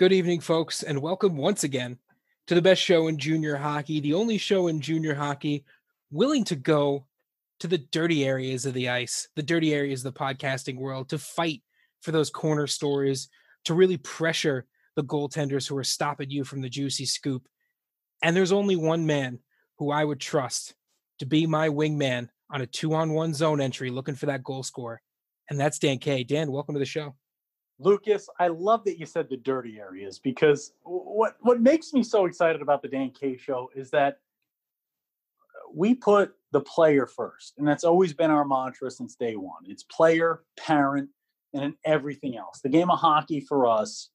Good evening, folks, and welcome once again to the best show in junior hockey, the only show in junior hockey willing to go to the dirty areas of the ice, the dirty areas of the podcasting world, to fight for those corner stories, to really pressure the goaltenders who are stopping you from the juicy scoop. And there's only one man who I would trust to be my wingman on a two on one zone entry looking for that goal score. And that's Dan K. Dan, welcome to the show. Lucas, I love that you said the dirty areas because what what makes me so excited about the Dan K show is that we put the player first, and that's always been our mantra since day one. It's player, parent, and then everything else. The game of hockey for us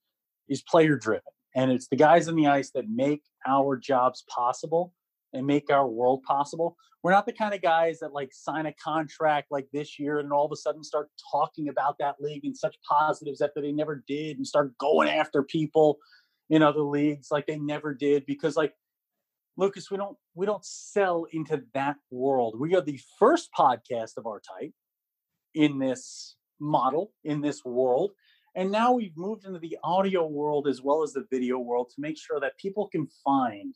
is player driven, and it's the guys on the ice that make our jobs possible and make our world possible. We're not the kind of guys that like sign a contract like this year and all of a sudden start talking about that league in such positives that they never did and start going after people in other leagues like they never did because like Lucas, we don't we don't sell into that world. We are the first podcast of our type in this model, in this world. And now we've moved into the audio world as well as the video world to make sure that people can find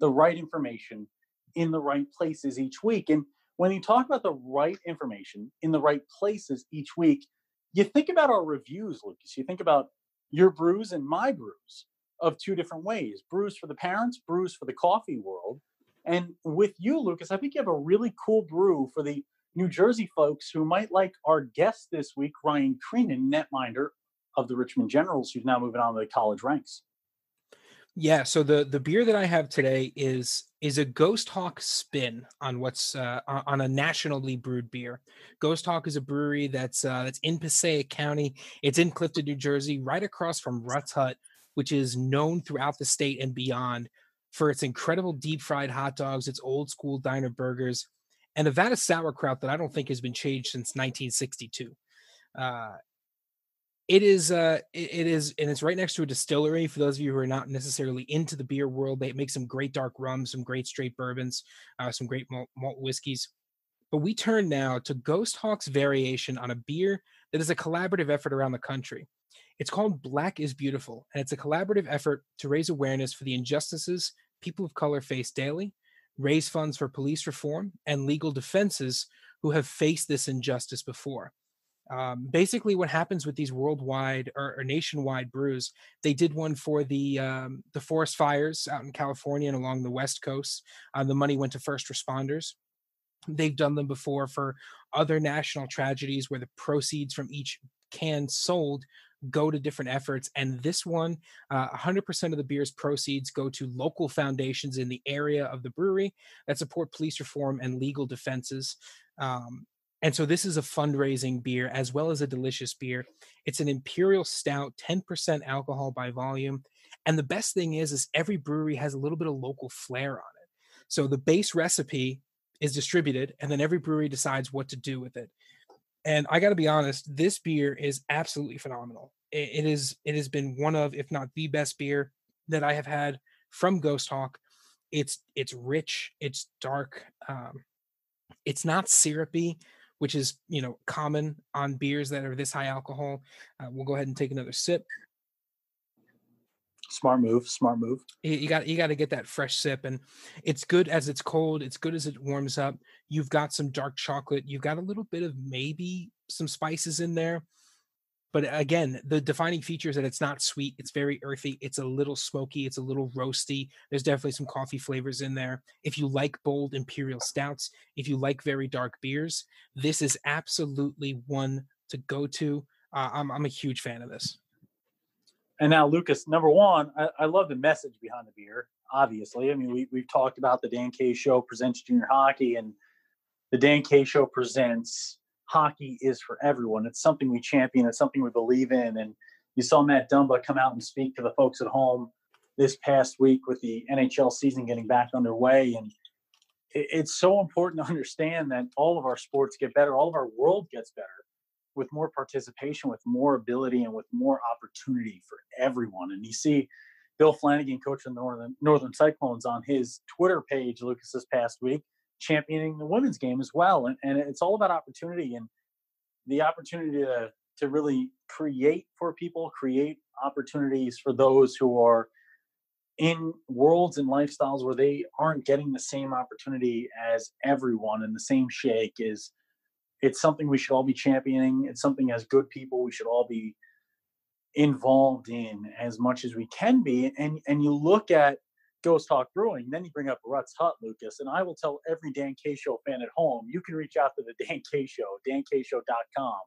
the right information in the right places each week. And when you talk about the right information in the right places each week, you think about our reviews, Lucas. You think about your brews and my brews of two different ways brews for the parents, brews for the coffee world. And with you, Lucas, I think you have a really cool brew for the New Jersey folks who might like our guest this week, Ryan Creenan, netminder of the Richmond Generals, who's now moving on to the college ranks. Yeah, so the the beer that I have today is is a Ghost Hawk spin on what's uh, on a nationally brewed beer. Ghost Hawk is a brewery that's uh, that's in Passaic County. It's in Clifton, New Jersey, right across from Rutt's Hut, which is known throughout the state and beyond for its incredible deep fried hot dogs, its old school diner burgers, and Nevada sauerkraut that I don't think has been changed since 1962. Uh, it is uh it, it is and it's right next to a distillery for those of you who are not necessarily into the beer world they make some great dark rums some great straight bourbons uh, some great malt, malt whiskeys. But we turn now to ghost hawk's variation on a beer that is a collaborative effort around the country. It's called black is beautiful and it's a collaborative effort to raise awareness for the injustices people of color face daily raise funds for police reform and legal defenses who have faced this injustice before um, basically what happens with these worldwide or, or, nationwide brews they did one for the um, the forest fires out in california and along the west coast uh, the money went to first responders. They've done them before for other national tragedies where the proceeds from each can sold go to different efforts and this one uh, 100% of the beer's proceeds go to local foundations in the area of the brewery that support police reform and legal defenses. Um, and so this is a fundraising beer as well as a delicious beer. It's an imperial stout, 10% alcohol by volume. And the best thing is is every brewery has a little bit of local flair on it. So the base recipe is distributed and then every brewery decides what to do with it. And I got to be honest, this beer is absolutely phenomenal. It, is it has been one of if not the best beer that I have had from Ghost Hawk. It's it's rich, it's dark, um, it's not syrupy which is you know common on beers that are this high alcohol. Uh, we'll go ahead and take another sip. Smart move, smart move. You got you got to get that fresh sip, and it's good as it's cold. It's good as it warms up. You've got some dark chocolate. You've got a little bit of maybe some spices in there. But again, the defining feature is that it's not sweet. It's very earthy. It's a little smoky. It's a little roasty. There's definitely some coffee flavors in there. If you like bold imperial stouts, if you like very dark beers, this is absolutely one to go to. Uh, I'm, I'm a huge fan of this. And now, Lucas, number one, I, I, love the message behind the beer. Obviously, I mean, we, we've talked about the Dan K Show presents junior hockey, and the Dan K Show presents hockey is for everyone. It's something we champion. It's something we believe in. And you saw Matt Dumba come out and speak to the folks at home this past week with the NHL season getting back underway. And it's so important to understand that all of our sports get better, all of our world gets better with more participation, with more ability, and with more opportunity for everyone. And you see Bill Flanagan, coach of the Northern Northern Cyclones, on his Twitter page, Lucas, this past week, championing the women's game as well. And, and it's all about opportunity and the opportunity to to really create for people, create opportunities for those who are in worlds and lifestyles where they aren't getting the same opportunity as everyone and the same shake is it's something we should all be championing it's something as good people we should all be involved in as much as we can be and and you look at ghost hawk brewing then you bring up rutt's hut lucas and i will tell every dan k show fan at home you can reach out to the dan k show dankshow.com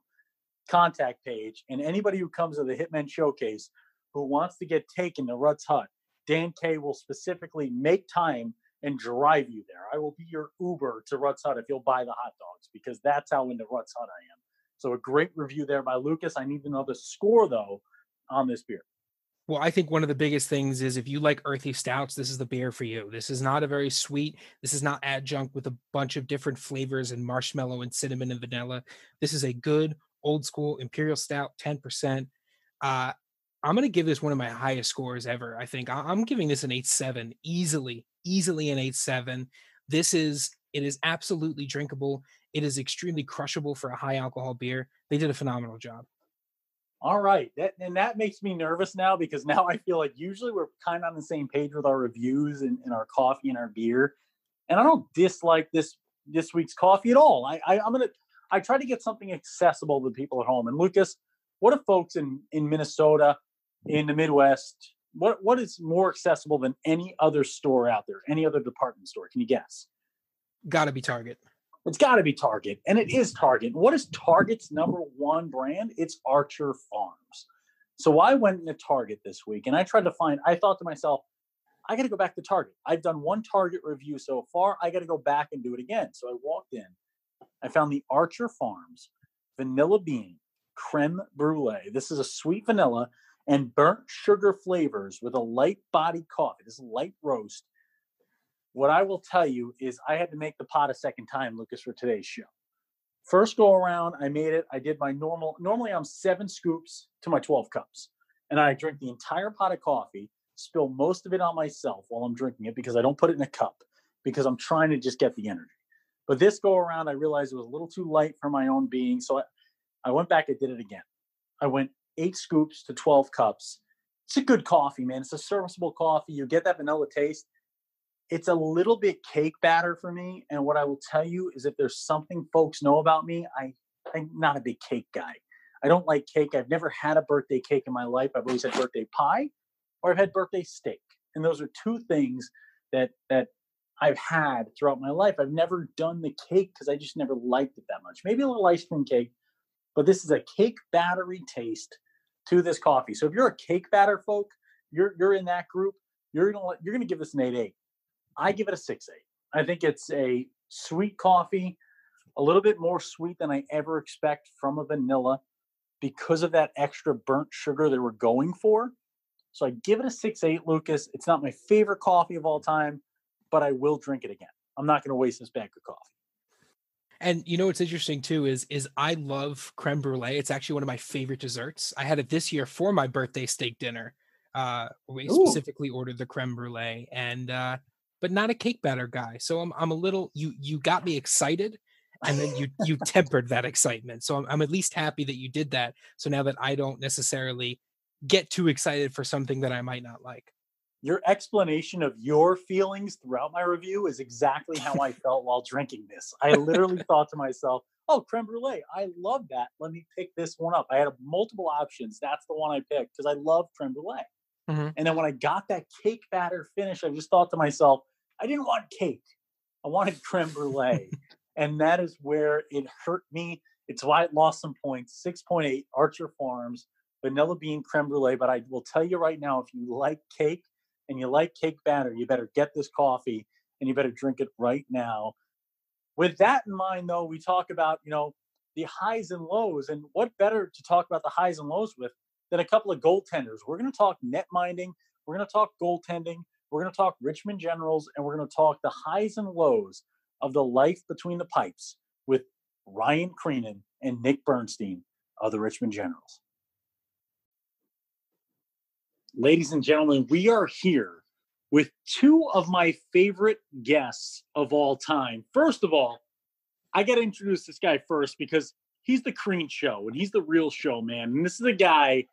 contact page and anybody who comes to the hitman showcase who wants to get taken to ruts hut Dan K will specifically make time and drive you there. I will be your Uber to Rutt's Hut if you'll buy the hot dogs because that's how into Rutt's Hut I am. So a great review there by Lucas. I need to know the score though on this beer. Well, I think one of the biggest things is if you like earthy stouts, this is the beer for you. This is not a very sweet. This is not adjunct with a bunch of different flavors and marshmallow and cinnamon and vanilla. This is a good old school imperial stout, 10%. Uh, I'm going to give this one of my highest scores ever. I think I'm giving this an eight seven easily, easily an eight seven. This is it is absolutely drinkable. It is extremely crushable for a high alcohol beer. They did a phenomenal job. All right. That, and that makes me nervous now because now I feel like usually we're kind of on the same page with our reviews and, and our coffee and our beer. And I don't dislike this this week's coffee at all. I, I I'm gonna I try to get something accessible to people at home. And Lucas, what if folks in in Minnesota in the Midwest, what what is more accessible than any other store out there, any other department store? Can you guess? Got to be Target. It's got to be Target, and it is Target. What is Target's number one brand? It's Archer Farms. So I went into Target this week, and I tried to find. I thought to myself, I got to go back to Target. I've done one Target review so far. I got to go back and do it again. So I walked in. I found the Archer Farms Vanilla Bean Creme Brulee. This is a sweet vanilla and burnt sugar flavors with a light body coffee. This is light roast. What I will tell you is I had to make the pot a second time, Lucas, for today's show. First go around, I made it. I did my normal, normally I'm seven scoops to my 12 cups. And I drink the entire pot of coffee, spill most of it on myself while I'm drinking it because I don't put it in a cup because I'm trying to just get the energy. But this go around, I realized it was a little too light for my own being. So I, I went back and did it again. I went eight scoops to 12 cups. It's a good coffee, man. It's a serviceable coffee. You get that vanilla taste. It's a little bit cake batter for me. And what I will tell you is if there's something folks know about me, I, I'm not a big cake guy. I don't like cake. I've never had a birthday cake in my life. I've always had birthday pie or I've had birthday steak. And those are two things that that I've had throughout my life. I've never done the cake because I just never liked it that much. Maybe a little ice cream cake, but this is a cake battery taste to this coffee. So if you're a cake batter folk, you're you're in that group. You're gonna you're gonna give this an eight eight. I give it a six eight. I think it's a sweet coffee, a little bit more sweet than I ever expect from a vanilla because of that extra burnt sugar they were going for. So I give it a six eight, Lucas. It's not my favorite coffee of all time, but I will drink it again. I'm not going to waste this bag of coffee. And you know what's interesting too is is I love creme brulee. It's actually one of my favorite desserts. I had it this year for my birthday steak dinner. Uh, we Ooh. specifically ordered the creme brulee, and uh, but not a cake batter guy. So I'm I'm a little you you got me excited, and then you you tempered that excitement. So I'm I'm at least happy that you did that. So now that I don't necessarily get too excited for something that I might not like your explanation of your feelings throughout my review is exactly how I felt while drinking this. I literally thought to myself, oh, creme brulee, I love that. Let me pick this one up. I had multiple options. That's the one I picked because I love creme brulee. Mm-hmm. And then when I got that cake batter finish, I just thought to myself, I didn't want cake. I wanted creme brulee. and that is where it hurt me. It's why it lost some points 6.8 Archer Farms, vanilla bean creme brulee. But I will tell you right now, if you like cake, and you like cake batter, you better get this coffee and you better drink it right now. With that in mind, though, we talk about, you know, the highs and lows. And what better to talk about the highs and lows with than a couple of goaltenders? We're going to talk net minding, we're going to talk goaltending, we're going to talk Richmond Generals, and we're going to talk the highs and lows of the life between the pipes with Ryan Creenan and Nick Bernstein of the Richmond Generals ladies and gentlemen, we are here with two of my favorite guests of all time. First of all, I got to introduce this guy first because he's the Crean show and he's the real show, man. And this is a guy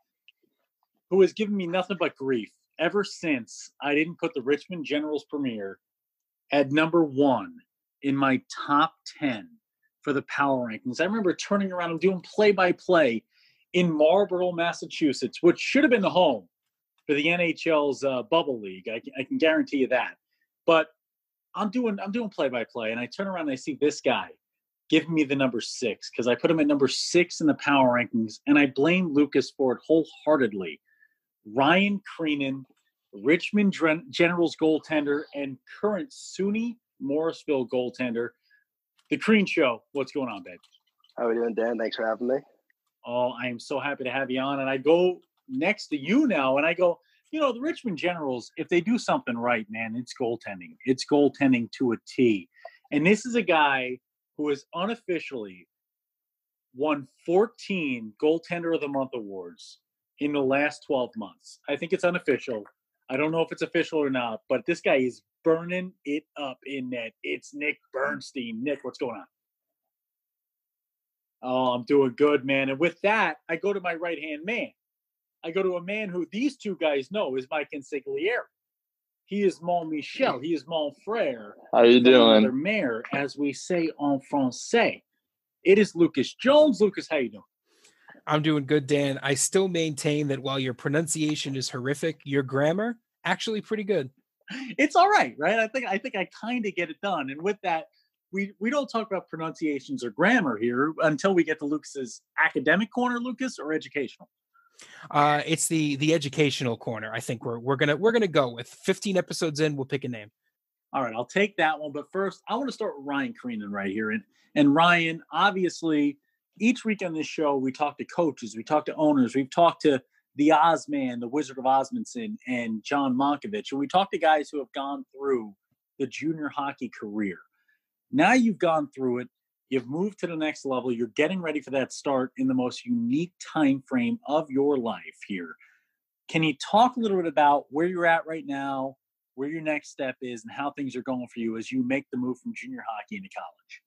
who has given me nothing but grief ever since I didn't put the Richmond Generals premiere at number one in my top 10 for the power rankings. I remember turning around and doing play by play in Marlborough, Massachusetts, which should have been the home for the NHL's uh, bubble league. I, I can guarantee you that. But I'm doing I'm doing play by play, and I turn around and I see this guy giving me the number six because I put him at number six in the power rankings, and I blame Lucas for it wholeheartedly. Ryan Creenan, Richmond Generals goaltender, and current SUNY Morrisville goaltender. The Crean Show. What's going on, babe? How are we doing, Dan? Thanks for having me. Oh, I am so happy to have you on. And I go next to you now, and I go, you know, the Richmond Generals, if they do something right, man, it's goaltending. It's goaltending to a T. And this is a guy who has unofficially won 14 Goaltender of the Month awards in the last 12 months. I think it's unofficial. I don't know if it's official or not, but this guy is burning it up in net. It's Nick Bernstein. Nick, what's going on? Oh, I'm doing good, man. And with that, I go to my right hand man. I go to a man who these two guys know is Mike Consigliere. He is Mon Michel. He is Mon Frere. How you doing? Mayor, as we say en français. It is Lucas Jones. Lucas, how you doing? I'm doing good, Dan. I still maintain that while your pronunciation is horrific, your grammar actually pretty good. It's all right, right? I think I think I kind of get it done. And with that, we we don't talk about pronunciations or grammar here until we get to Lucas's academic corner, Lucas, or educational. Uh, it's the the educational corner. I think we're we're gonna we're gonna go with 15 episodes in. We'll pick a name. All right, I'll take that one. But first, I want to start with Ryan Creenan right here. And and Ryan, obviously, each week on this show, we talk to coaches, we talk to owners, we've talked to the Ozman, the Wizard of Osmondson, and John Monkovich, and we talk to guys who have gone through the junior hockey career. Now you've gone through it, you've moved to the next level, you're getting ready for that start in the most unique time frame of your life here. Can you talk a little bit about where you're at right now, where your next step is, and how things are going for you as you make the move from junior hockey into college?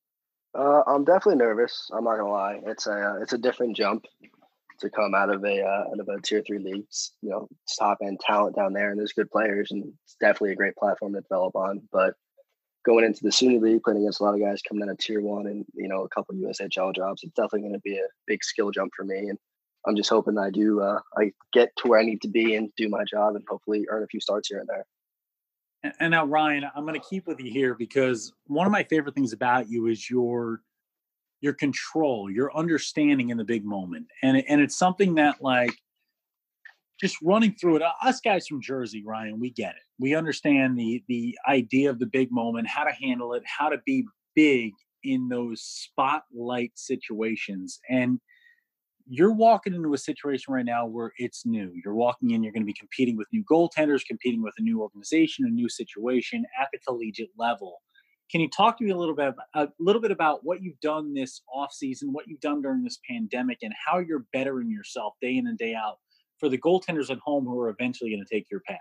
Uh, I'm definitely nervous. I'm not gonna lie. It's a uh, it's a different jump to come out of a uh, out of a tier three leagues. You know, top end talent down there, and there's good players, and it's definitely a great platform to develop on. But going into the SUNY League, playing against a lot of guys coming out of tier one, and you know a couple USHL jobs, it's definitely going to be a big skill jump for me. And I'm just hoping that I do uh, I get to where I need to be and do my job, and hopefully earn a few starts here and there. And now, Ryan, I'm going to keep with you here because one of my favorite things about you is your your control, your understanding in the big moment, and and it's something that like just running through it. Us guys from Jersey, Ryan, we get it. We understand the the idea of the big moment, how to handle it, how to be big in those spotlight situations, and you're walking into a situation right now where it's new. You're walking in, you're going to be competing with new goaltenders, competing with a new organization, a new situation at the collegiate level. Can you talk to me a little bit a little bit about what you've done this off season, what you've done during this pandemic, and how you're bettering yourself day in and day out for the goaltenders at home who are eventually going to take your path?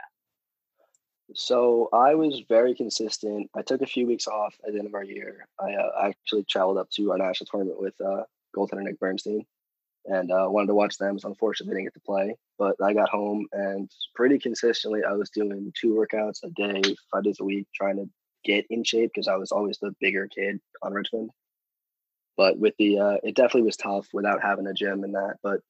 So I was very consistent. I took a few weeks off at the end of our year. I uh, actually traveled up to our national tournament with uh, goaltender Nick Bernstein and uh, wanted to watch them. So unfortunately, didn't get to play. But I got home and pretty consistently, I was doing two workouts a day, five days a week, trying to get in shape because I was always the bigger kid on Richmond. But with the, uh, it definitely was tough without having a gym and that. But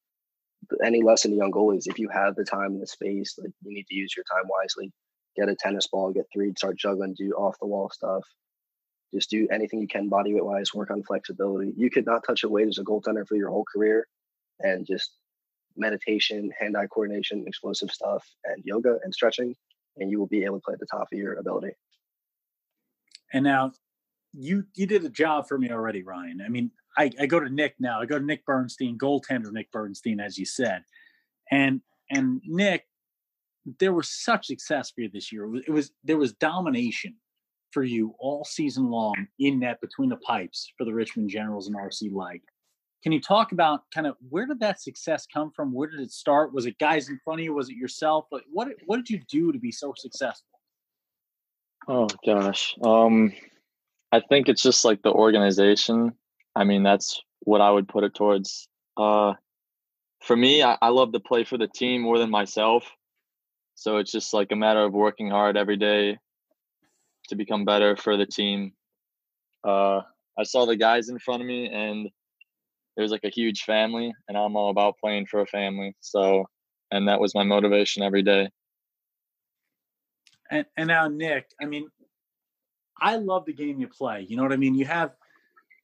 any lesson to young goalies, if you have the time and the space, like you need to use your time wisely. Get a tennis ball, get three, start juggling, do off the wall stuff. Just do anything you can body weight wise, work on flexibility. You could not touch a weight as a goaltender for your whole career and just meditation, hand eye coordination, explosive stuff, and yoga and stretching, and you will be able to play at the top of your ability. And now you you did a job for me already, Ryan. I mean, I, I go to Nick now. I go to Nick Bernstein, goaltender Nick Bernstein, as you said. And and Nick, there was such success for you this year. It was, it was there was domination for you all season long in net between the pipes for the Richmond Generals and RC Light. Can you talk about kind of where did that success come from? Where did it start? Was it guys in front of you? Was it yourself? What what did you do to be so successful? Oh gosh, um, I think it's just like the organization. I mean, that's what I would put it towards. Uh, for me, I, I love to play for the team more than myself. So it's just like a matter of working hard every day to become better for the team. Uh, I saw the guys in front of me, and there's like a huge family, and I'm all about playing for a family. So, and that was my motivation every day. And and now Nick, I mean, I love the game you play. You know what I mean? You have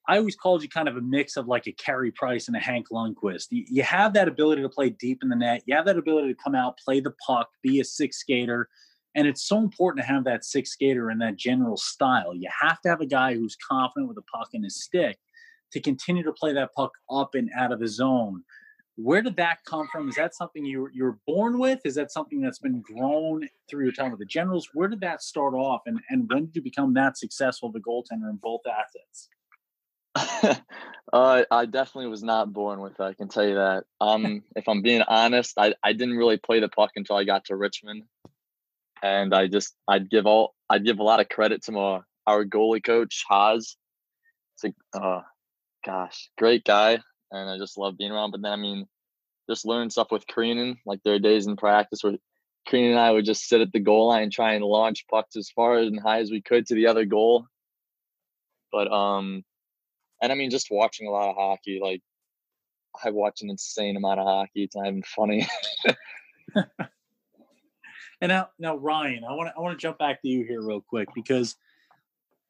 I always called you kind of a mix of like a Carey Price and a Hank Lundqvist. You, you, have that ability to play deep in the net. You have that ability to come out, play the puck, be a six skater. And it's so important to have that six skater and that general style. You have to have a guy who's confident with the puck in his stick to continue to play that puck up and out of the zone. Where did that come from? Is that something you you were born with? Is that something that's been grown through your time with the Generals? Where did that start off, and and when did you become that successful, the goaltender in both assets? uh, I definitely was not born with it. I can tell you that. Um, if I'm being honest, I, I didn't really play the puck until I got to Richmond, and I just I'd give all I'd give a lot of credit to my our goalie coach Haas. It's a uh, gosh, great guy, and I just love being around. But then I mean, just learn stuff with Creenan. Like there are days in practice where Creenan and I would just sit at the goal line and try and launch pucks as far and high as we could to the other goal. But um, and I mean, just watching a lot of hockey, like I watch an insane amount of hockey. It's not even funny. and now, now Ryan, I want to I want to jump back to you here real quick because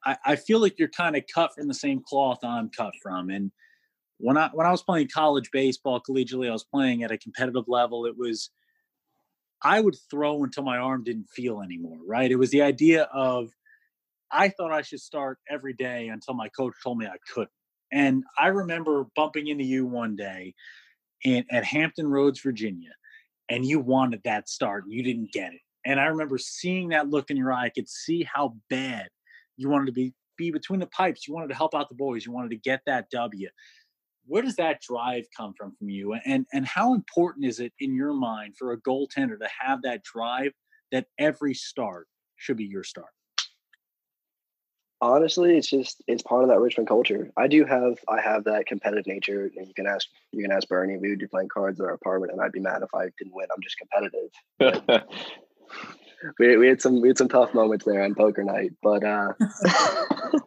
I, I feel like you're kind of cut from the same cloth I'm cut from. And when I when I was playing college baseball collegiately, I was playing at a competitive level. It was I would throw until my arm didn't feel anymore. Right? It was the idea of I thought I should start every day until my coach told me I couldn't. And I remember bumping into you one day in, at Hampton Roads, Virginia, and you wanted that start and you didn't get it. And I remember seeing that look in your eye. I could see how bad you wanted to be be between the pipes. You wanted to help out the boys. You wanted to get that W. Where does that drive come from from you? And and how important is it in your mind for a goaltender to have that drive that every start should be your start? Honestly, it's just it's part of that Richmond culture. I do have I have that competitive nature. And you can ask you can ask Bernie. We would be playing cards in our apartment, and I'd be mad if I didn't win. I'm just competitive. we, we had some we had some tough moments there on poker night, but uh,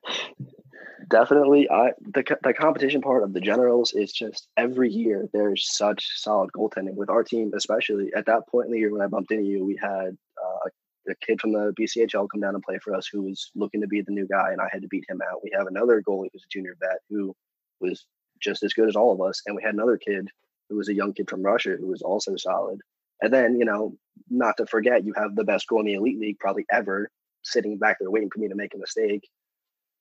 definitely I the the competition part of the generals is just every year there's such solid goaltending with our team, especially at that point in the year when I bumped into you, we had uh, a kid from the BCHL come down and play for us who was looking to be the new guy, and I had to beat him out. We have another goalie who's a junior vet who was just as good as all of us, and we had another kid who was a young kid from Russia who was also solid. And then, you know, not to forget, you have the best goal in the elite league probably ever sitting back there waiting for me to make a mistake.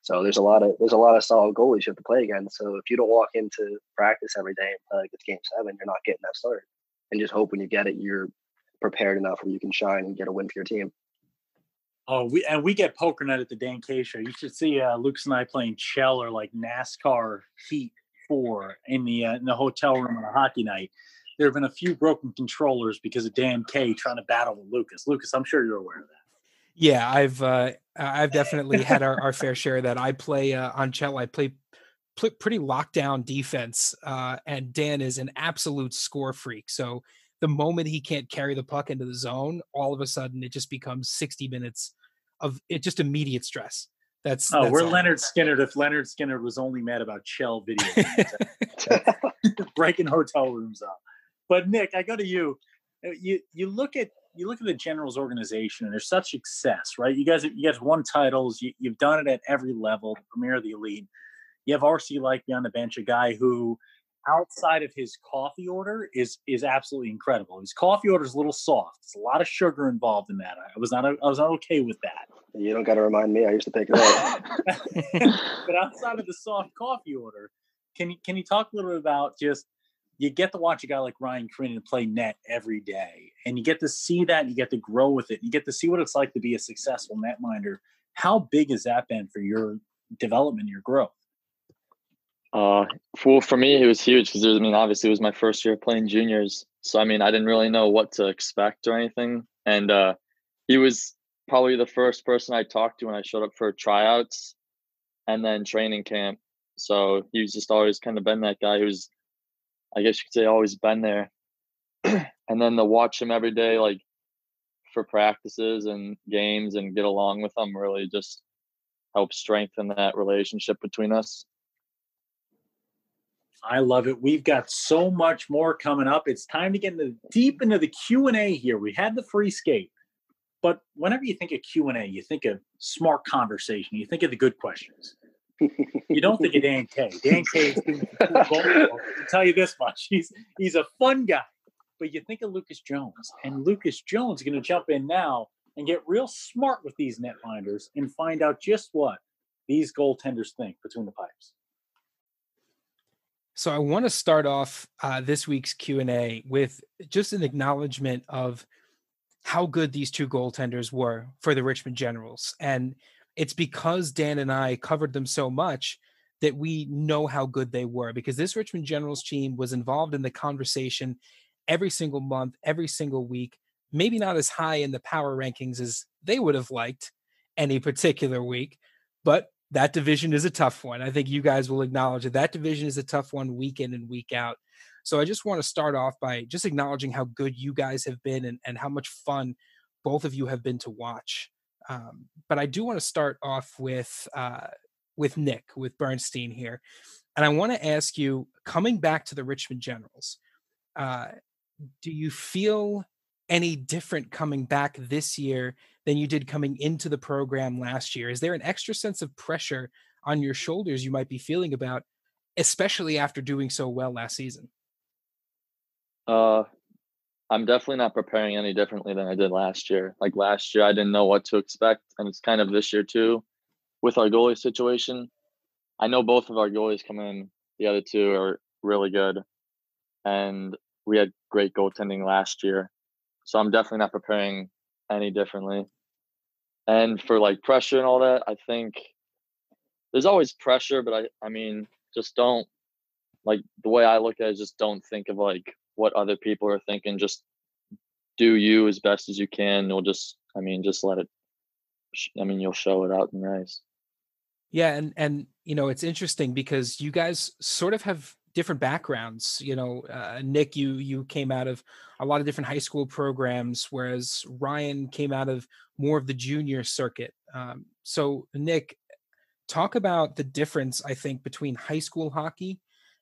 So there's a lot of there's a lot of solid goalies you have to play against. So if you don't walk into practice every day and play like it's game seven, you're not getting that start. And just hope when you get it, you're prepared enough where you can shine and get a win for your team. Oh, we and we get poker night at the Dan K show. You should see uh, and I playing Chell or like NASCAR Heat Four in the uh, in the hotel room on a hockey night. There have been a few broken controllers because of Dan K trying to battle with Lucas. Lucas, I'm sure you're aware of that. Yeah, I've uh, I've definitely had our, our fair share of that. I play uh, on Chell. I play pretty lockdown defense, uh, and Dan is an absolute score freak. So the moment he can't carry the puck into the zone, all of a sudden it just becomes 60 minutes of it just immediate stress. That's oh, that's we're all. Lynyrd Skynyrd. If Lynyrd Skynyrd was only mad about Chell video, breaking hotel rooms up. But Nick, I go to you. Uh, you you look at you look at the Generals organization, and there's such success, right? You guys you guys won titles. You, you've done it at every level, the premier of the elite. You have RC Lake on the bench, a guy who outside of his coffee order is is absolutely incredible. His coffee order is a little soft. There's a lot of sugar involved in that. I was not I was not okay with that. You don't got to remind me. I used to pick it up. but outside of the soft coffee order, can you can you talk a little bit about just you get to watch a guy like Ryan Creenan play net every day, and you get to see that, you get to grow with it, you get to see what it's like to be a successful netminder. How big has that been for your development, your growth? Uh, well, for me, it was huge because I mean, obviously, it was my first year playing juniors, so I mean, I didn't really know what to expect or anything. And uh, he was probably the first person I talked to when I showed up for tryouts and then training camp. So he's just always kind of been that guy who's, I guess you could say, always been there. and then to watch him every day, like for practices and games and get along with them really just helps strengthen that relationship between us. I love it. We've got so much more coming up. It's time to get into deep into the Q and A here. We had the free skate, but whenever you think of Q and A, you think of smart conversation. You think of the good questions. You don't think of Dan K. Dan K is doing cool to tell you this much. He's he's a fun guy. But you think of Lucas Jones, and Lucas Jones is going to jump in now and get real smart with these netminders and find out just what these goaltenders think between the pipes. So I want to start off uh, this week's Q and A with just an acknowledgement of how good these two goaltenders were for the Richmond Generals, and it's because Dan and I covered them so much that we know how good they were. Because this Richmond Generals team was involved in the conversation every single month, every single week. Maybe not as high in the power rankings as they would have liked any particular week, but that division is a tough one. I think you guys will acknowledge that that division is a tough one week in and week out. So I just want to start off by just acknowledging how good you guys have been and, and how much fun both of you have been to watch. Um, but I do want to start off with uh, with Nick with Bernstein here, and I want to ask you, coming back to the Richmond Generals, uh, do you feel any different coming back this year than you did coming into the program last year? Is there an extra sense of pressure on your shoulders you might be feeling about, especially after doing so well last season? Uh, I'm definitely not preparing any differently than I did last year. Like last year, I didn't know what to expect, and it's kind of this year too, with our goalie situation. I know both of our goalies come in; the other two are really good, and we had great goaltending last year. So I'm definitely not preparing any differently. And for like pressure and all that, I think there's always pressure, but I I mean, just don't like the way I look at it, just don't think of like what other people are thinking. Just do you as best as you can. You'll just, I mean, just let it. I mean, you'll show it out in the ice. Yeah, and and you know it's interesting because you guys sort of have different backgrounds. You know, uh, Nick, you you came out of a lot of different high school programs, whereas Ryan came out of more of the junior circuit. Um, so, Nick, talk about the difference I think between high school hockey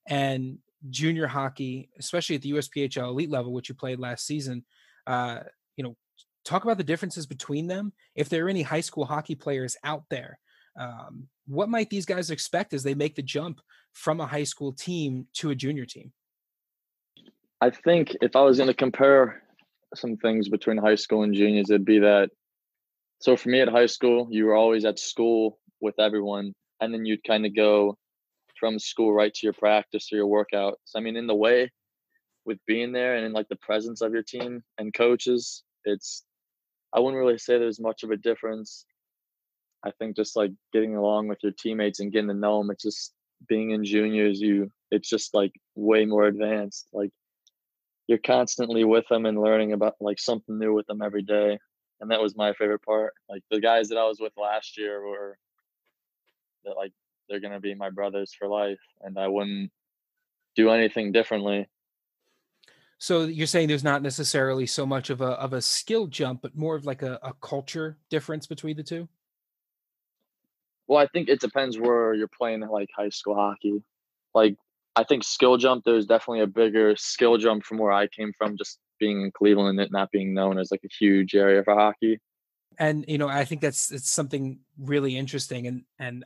and junior hockey, especially at the USPHL elite level, which you played last season. Uh, you know, talk about the differences between them. If there are any high school hockey players out there um, what might these guys expect as they make the jump from a high school team to a junior team? I think if I was going to compare some things between high school and juniors, it'd be that. So for me at high school, you were always at school with everyone, and then you'd kind of go from school right to your practice or your workout. So I mean, in the way with being there and in like the presence of your team and coaches, it's I wouldn't really say there's much of a difference. I think just like getting along with your teammates and getting to know them, it's just being in juniors, you it's just like way more advanced. Like you're constantly with them and learning about like something new with them every day. And that was my favorite part. Like the guys that I was with last year were that like they're gonna be my brothers for life and I wouldn't do anything differently. So you're saying there's not necessarily so much of a of a skill jump, but more of like a, a culture difference between the two? Well, I think it depends where you're playing like high school hockey. Like I think skill jump, there's definitely a bigger skill jump from where I came from, just being in Cleveland, and it not being known as like a huge area for hockey. And you know, I think that's it's something really interesting, and and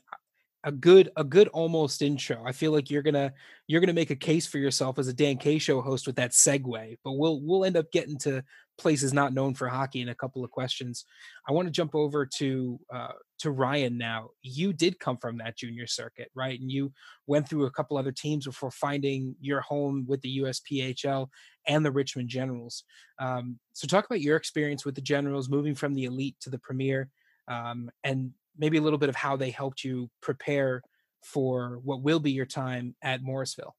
a good a good almost intro. I feel like you're gonna you're gonna make a case for yourself as a Dan K show host with that segue, but we'll we'll end up getting to places not known for hockey in a couple of questions. I want to jump over to uh, to Ryan now. You did come from that junior circuit, right? And you went through a couple other teams before finding your home with the USPHL and the Richmond Generals. Um, so talk about your experience with the Generals, moving from the elite to the Premier, um, and maybe a little bit of how they helped you prepare for what will be your time at Morrisville.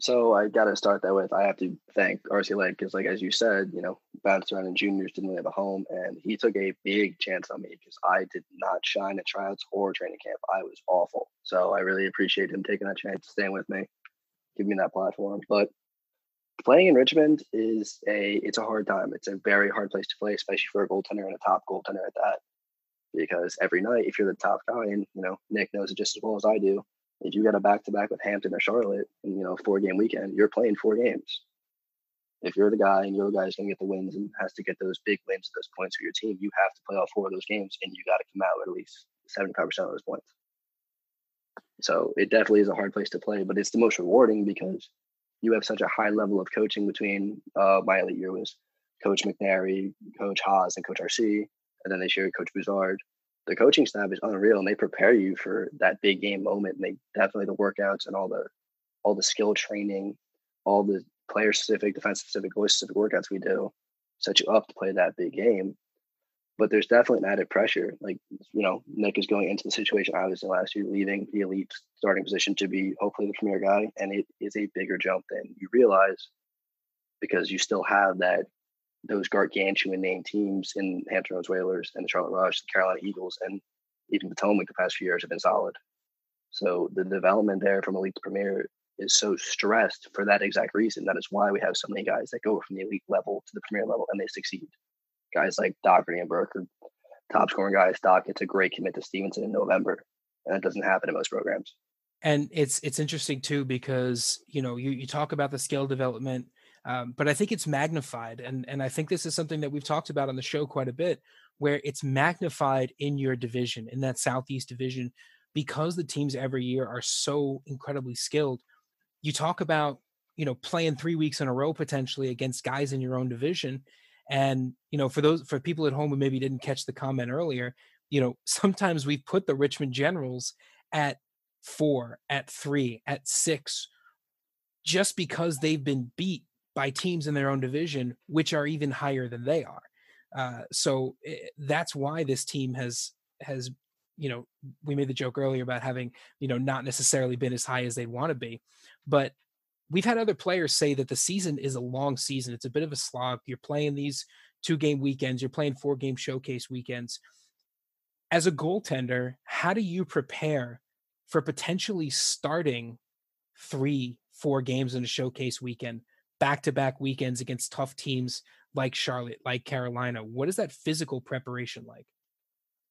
So I got to start that with I have to thank RC Lake because, like as you said, you know, bounced around in juniors, didn't really have a home, and he took a big chance on me because I did not shine at tryouts or training camp. I was awful. So I really appreciate him taking that chance, staying with me, giving me that platform. But playing in Richmond is a it's a hard time. It's a very hard place to play, especially for a goaltender and a top goaltender at that. Because every night, if you're the top guy, and you know Nick knows it just as well as I do, if you got a back to back with Hampton or Charlotte, and you know four game weekend, you're playing four games. If you're the guy and you're the guy who's going to get the wins and has to get those big wins, those points for your team, you have to play all four of those games, and you got to come out with at least seventy five percent of those points. So it definitely is a hard place to play, but it's the most rewarding because you have such a high level of coaching between uh, my elite year was Coach McNary, Coach Haas, and Coach RC, and then they share Coach Buzard. The coaching staff is unreal, and they prepare you for that big game moment. And they definitely the workouts and all the all the skill training, all the player specific, defense specific, voice specific workouts we do set you up to play that big game but there's definitely an added pressure. Like, you know, Nick is going into the situation I was in last year, leaving the elite starting position to be hopefully the premier guy. And it is a bigger jump than you realize because you still have that those gargantuan name teams in Hampton Roads Whalers and the Charlotte Rush, the Carolina Eagles, and even Potomac the past few years have been solid. So the development there from elite to premier is so stressed for that exact reason. That is why we have so many guys that go from the elite level to the premier level and they succeed guys like Doherty and Burke are top scoring guys. Doc gets a great commit to Stevenson in November, and that doesn't happen in most programs. And it's it's interesting too because you know you you talk about the skill development, um, but I think it's magnified, and and I think this is something that we've talked about on the show quite a bit, where it's magnified in your division, in that Southeast division, because the teams every year are so incredibly skilled. You talk about you know playing three weeks in a row potentially against guys in your own division and you know, for those for people at home who maybe didn't catch the comment earlier, you know, sometimes we put the Richmond Generals at four, at three, at six, just because they've been beat by teams in their own division, which are even higher than they are. Uh, so it, eh, that's why this team has has you know we made the joke earlier about having you know not necessarily been as high as they'd want to be, but we've had other players say that the season is a long season. It's a bit of a slog. You're playing these two game weekends, you're playing four game showcase weekends. As a goaltender, how do you prepare for potentially starting three, four games in a showcase weekend, back to back weekends against tough teams like Charlotte, like Carolina? What is that physical preparation like?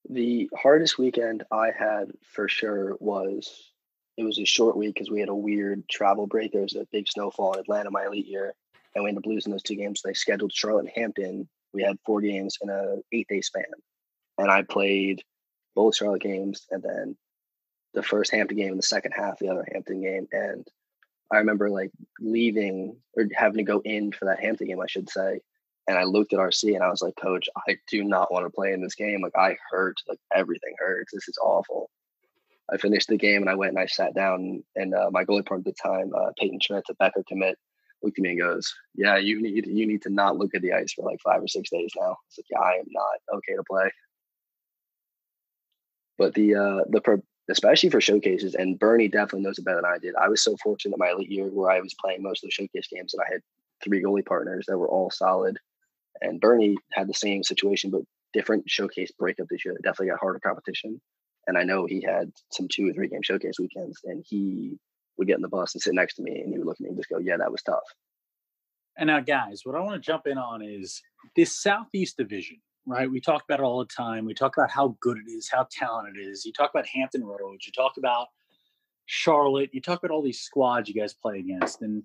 The hardest weekend I had for sure was it was a short week because we had a weird travel break. There was a big snowfall in Atlanta my elite year, and we ended up losing those two games. They scheduled Charlotte and Hampton. We had four games in a eight day span, and I played both Charlotte games, and then the first Hampton game and the second half the other Hampton game. And I remember like leaving or having to go in for that Hampton game, I should say. And I looked at RC and I was like, Coach, I do not want to play in this game. Like I hurt, like everything hurts. This is awful. I finished the game and I went and I sat down and uh, my goalie partner at the time, uh, Peyton Schmidt, a Becker commit, looked at me and goes, "Yeah, you need you need to not look at the ice for like five or six days now." I was like, "Yeah, I am not okay to play." But the uh, the especially for showcases, and Bernie definitely knows it better than I did. I was so fortunate in my elite year where I was playing most of the showcase games, and I had three goalie partners that were all solid. And Bernie had the same situation, but different showcase breakup this year. Definitely got harder competition. And I know he had some two or three game showcase weekends, and he would get in the bus and sit next to me, and he would look at me and just go, "Yeah, that was tough." And now, guys, what I want to jump in on is this Southeast Division, right? We talk about it all the time. We talk about how good it is, how talented it is. You talk about Hampton Roads. You talk about Charlotte. You talk about all these squads you guys play against, and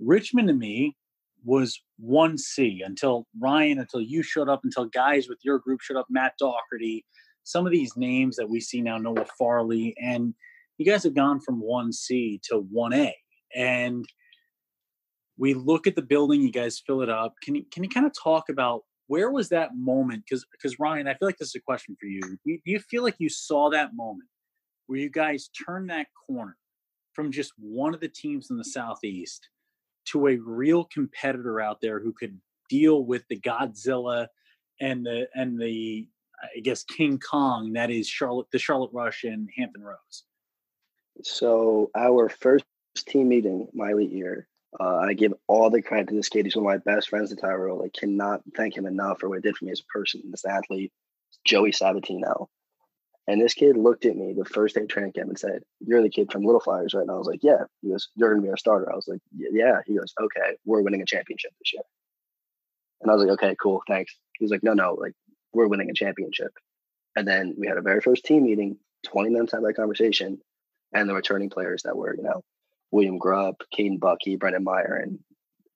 Richmond to me was one C until Ryan, until you showed up, until guys with your group showed up, Matt Doherty, some of these names that we see now, Noah Farley, and you guys have gone from 1C to 1A. And we look at the building, you guys fill it up. Can you can you kind of talk about where was that moment? Because because Ryan, I feel like this is a question for you. Do you feel like you saw that moment where you guys turned that corner from just one of the teams in the southeast to a real competitor out there who could deal with the Godzilla and the and the I guess King Kong that is Charlotte the Charlotte Rush and Hampton Roads? So our first team meeting, my elite year, Uh, I give all the credit to this kid. He's one of my best friends in Tyrell. I cannot thank him enough for what he did for me as a person, as an athlete. Joey Sabatino. And this kid looked at me the first day training camp and said, You're the kid from Little Flyers, right? And I was like, Yeah. He goes, You're going to be our starter. I was like, Yeah. He goes, Okay, we're winning a championship this year. And I was like, Okay, cool. Thanks. He was like, No, no, like, we're winning a championship. And then we had a very first team meeting, 20 minutes had that conversation. And the returning players that were, you know, William Grubb, Caden Bucky, Brendan Meyer, and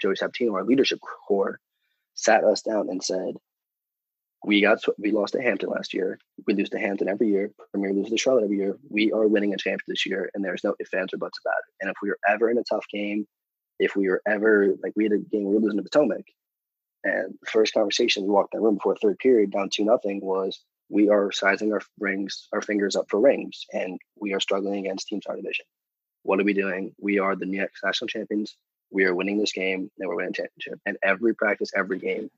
Joey Sabatino, our leadership core, sat us down and said, we got we lost to Hampton last year. We lose to Hampton every year. Premier loses to Charlotte every year. We are winning a championship this year, and there's no ifs, ands, or buts about it. And if we are ever in a tough game, if we were ever like we had a game we were losing to Potomac, and the first conversation we walked in the room before third period down two nothing was we are sizing our rings, our fingers up for rings, and we are struggling against teams in our division. What are we doing? We are the New York national champions. We are winning this game, and we're winning championship. And every practice, every game,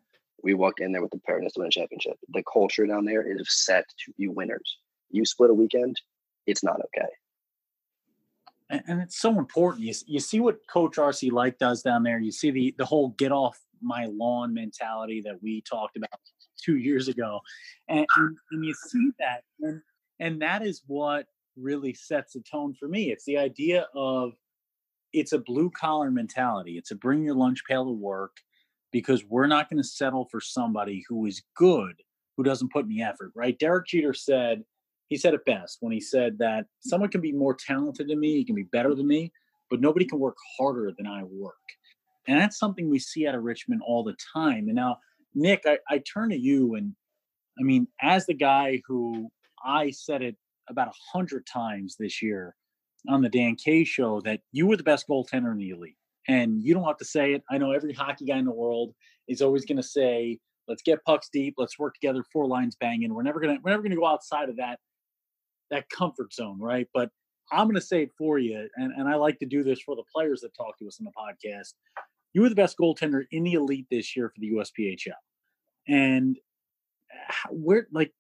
we walk in there with the preparedness to win championship. The culture down there is set to be winners. You split a weekend, it's not okay. And, and it's so important. You, you see what Coach RC Lake does down there. You see the the whole get off my lawn mentality that we talked about two years ago, and, and, and you see that, and and that is what really sets the tone for me. It's the idea of it's a blue collar mentality. It's a bring your lunch pail to work because we're not going to settle for somebody who is good who doesn't put in the effort, right? Derek Jeter said, he said it best when he said that someone can be more talented than me, he can be better than me, but nobody can work harder than I work. And that's something we see out of Richmond all the time. And now, Nick, I, I turn to you and I mean, as the guy who I said it about a hundred times this year on the Dan K show that you were the best goaltender in the elite and you don't have to say it. I know every hockey guy in the world is always going to say, "Let's get pucks deep. Let's work together. Four lines banging." We're never gonna we're never gonna go outside of that that comfort zone, right? But I'm going to say it for you, and, and I like to do this for the players that talk to us on the podcast. You were the best goaltender in the elite this year for the USPHL, and uh, where like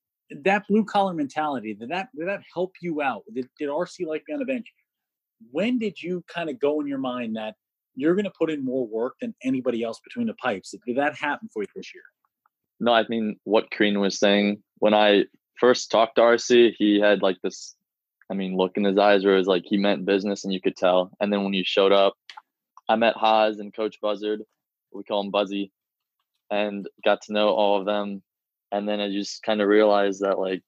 that blue collar mentality did that did that help you out? Did, did RC Lake me on the bench? When did you kind of go in your mind that you're going to put in more work than anybody else between the pipes. Did that happen for you this year? No, I mean what Crean was saying when I first talked to RC, he had like this, I mean, look in his eyes where it was like he meant business and you could tell. And then when you showed up, I met Haas and Coach Buzzard, we call him Buzzy, and got to know all of them. And then I just kind of realized that like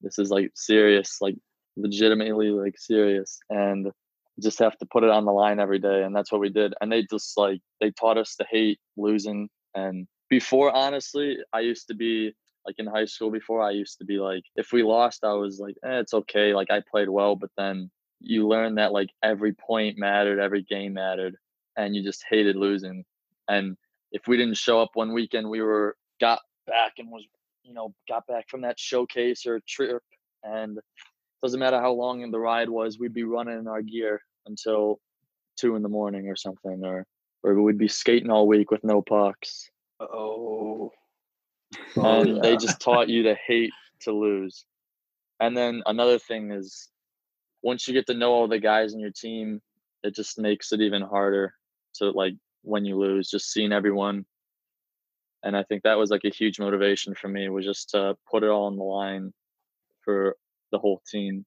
this is like serious, like legitimately like serious. And just have to put it on the line every day and that's what we did and they just like they taught us to hate losing and before honestly i used to be like in high school before i used to be like if we lost i was like eh, it's okay like i played well but then you learn that like every point mattered every game mattered and you just hated losing and if we didn't show up one weekend we were got back and was you know got back from that showcase or trip and doesn't matter how long the ride was, we'd be running in our gear until two in the morning or something, or or we'd be skating all week with no pucks. Oh. And yeah. they just taught you to hate to lose. And then another thing is once you get to know all the guys in your team, it just makes it even harder to like when you lose, just seeing everyone. And I think that was like a huge motivation for me was just to put it all on the line for the whole team.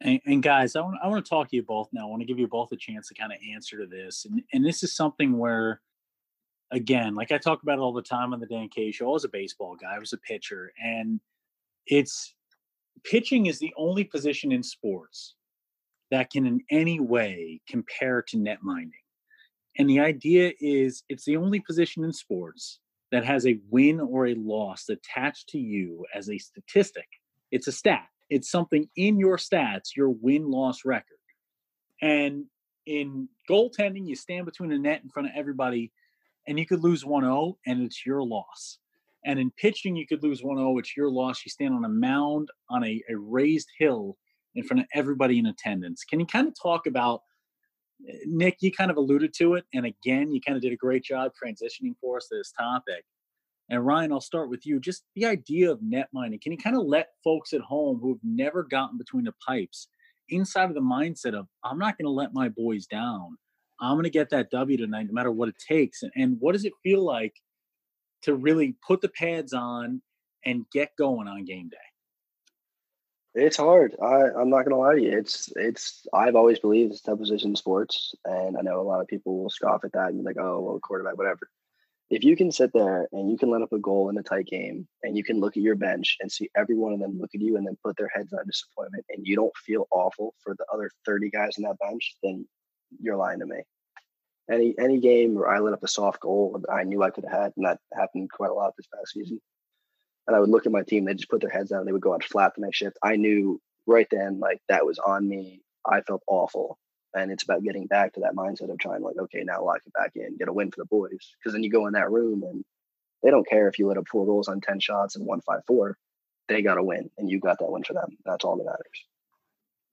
And, and, guys, I want I want to talk to you both now. I want to give you both a chance to kind of answer to this. And and this is something where, again, like I talk about all the time on the Dan K show. I was a baseball guy. I was a pitcher, and it's pitching is the only position in sports that can in any way compare to net minding. And the idea is it's the only position in sports that has a win or a loss attached to you as a statistic it's a stat. It's something in your stats, your win loss record. And in goaltending, you stand between the net in front of everybody and you could lose 1 0 and it's your loss. And in pitching, you could lose 1 0, it's your loss. You stand on a mound on a, a raised hill in front of everybody in attendance. Can you kind of talk about, Nick, you kind of alluded to it. And again, you kind of did a great job transitioning for us to this topic. And Ryan, I'll start with you. Just the idea of net minding. Can you kind of let folks at home who have never gotten between the pipes inside of the mindset of, I'm not going to let my boys down. I'm going to get that W tonight, no matter what it takes. And, and what does it feel like to really put the pads on and get going on game day? It's hard. I, I'm not gonna lie to you. It's it's. I've always believed it's tough position sports, and I know a lot of people will scoff at that and be like, "Oh, well, quarterback, whatever." If you can sit there and you can let up a goal in a tight game, and you can look at your bench and see every one of them look at you and then put their heads on disappointment, and you don't feel awful for the other 30 guys in that bench, then you're lying to me. Any any game where I let up a soft goal I knew I could have had, and that happened quite a lot this past season and I would look at my team, they just put their heads down, they would go out flat the next shift. I knew right then, like that was on me. I felt awful. And it's about getting back to that mindset of trying, like, okay, now lock it back in, get a win for the boys. Because then you go in that room and they don't care if you let up four goals on 10 shots and one five four. They got a win and you got that win for them. That's all that matters.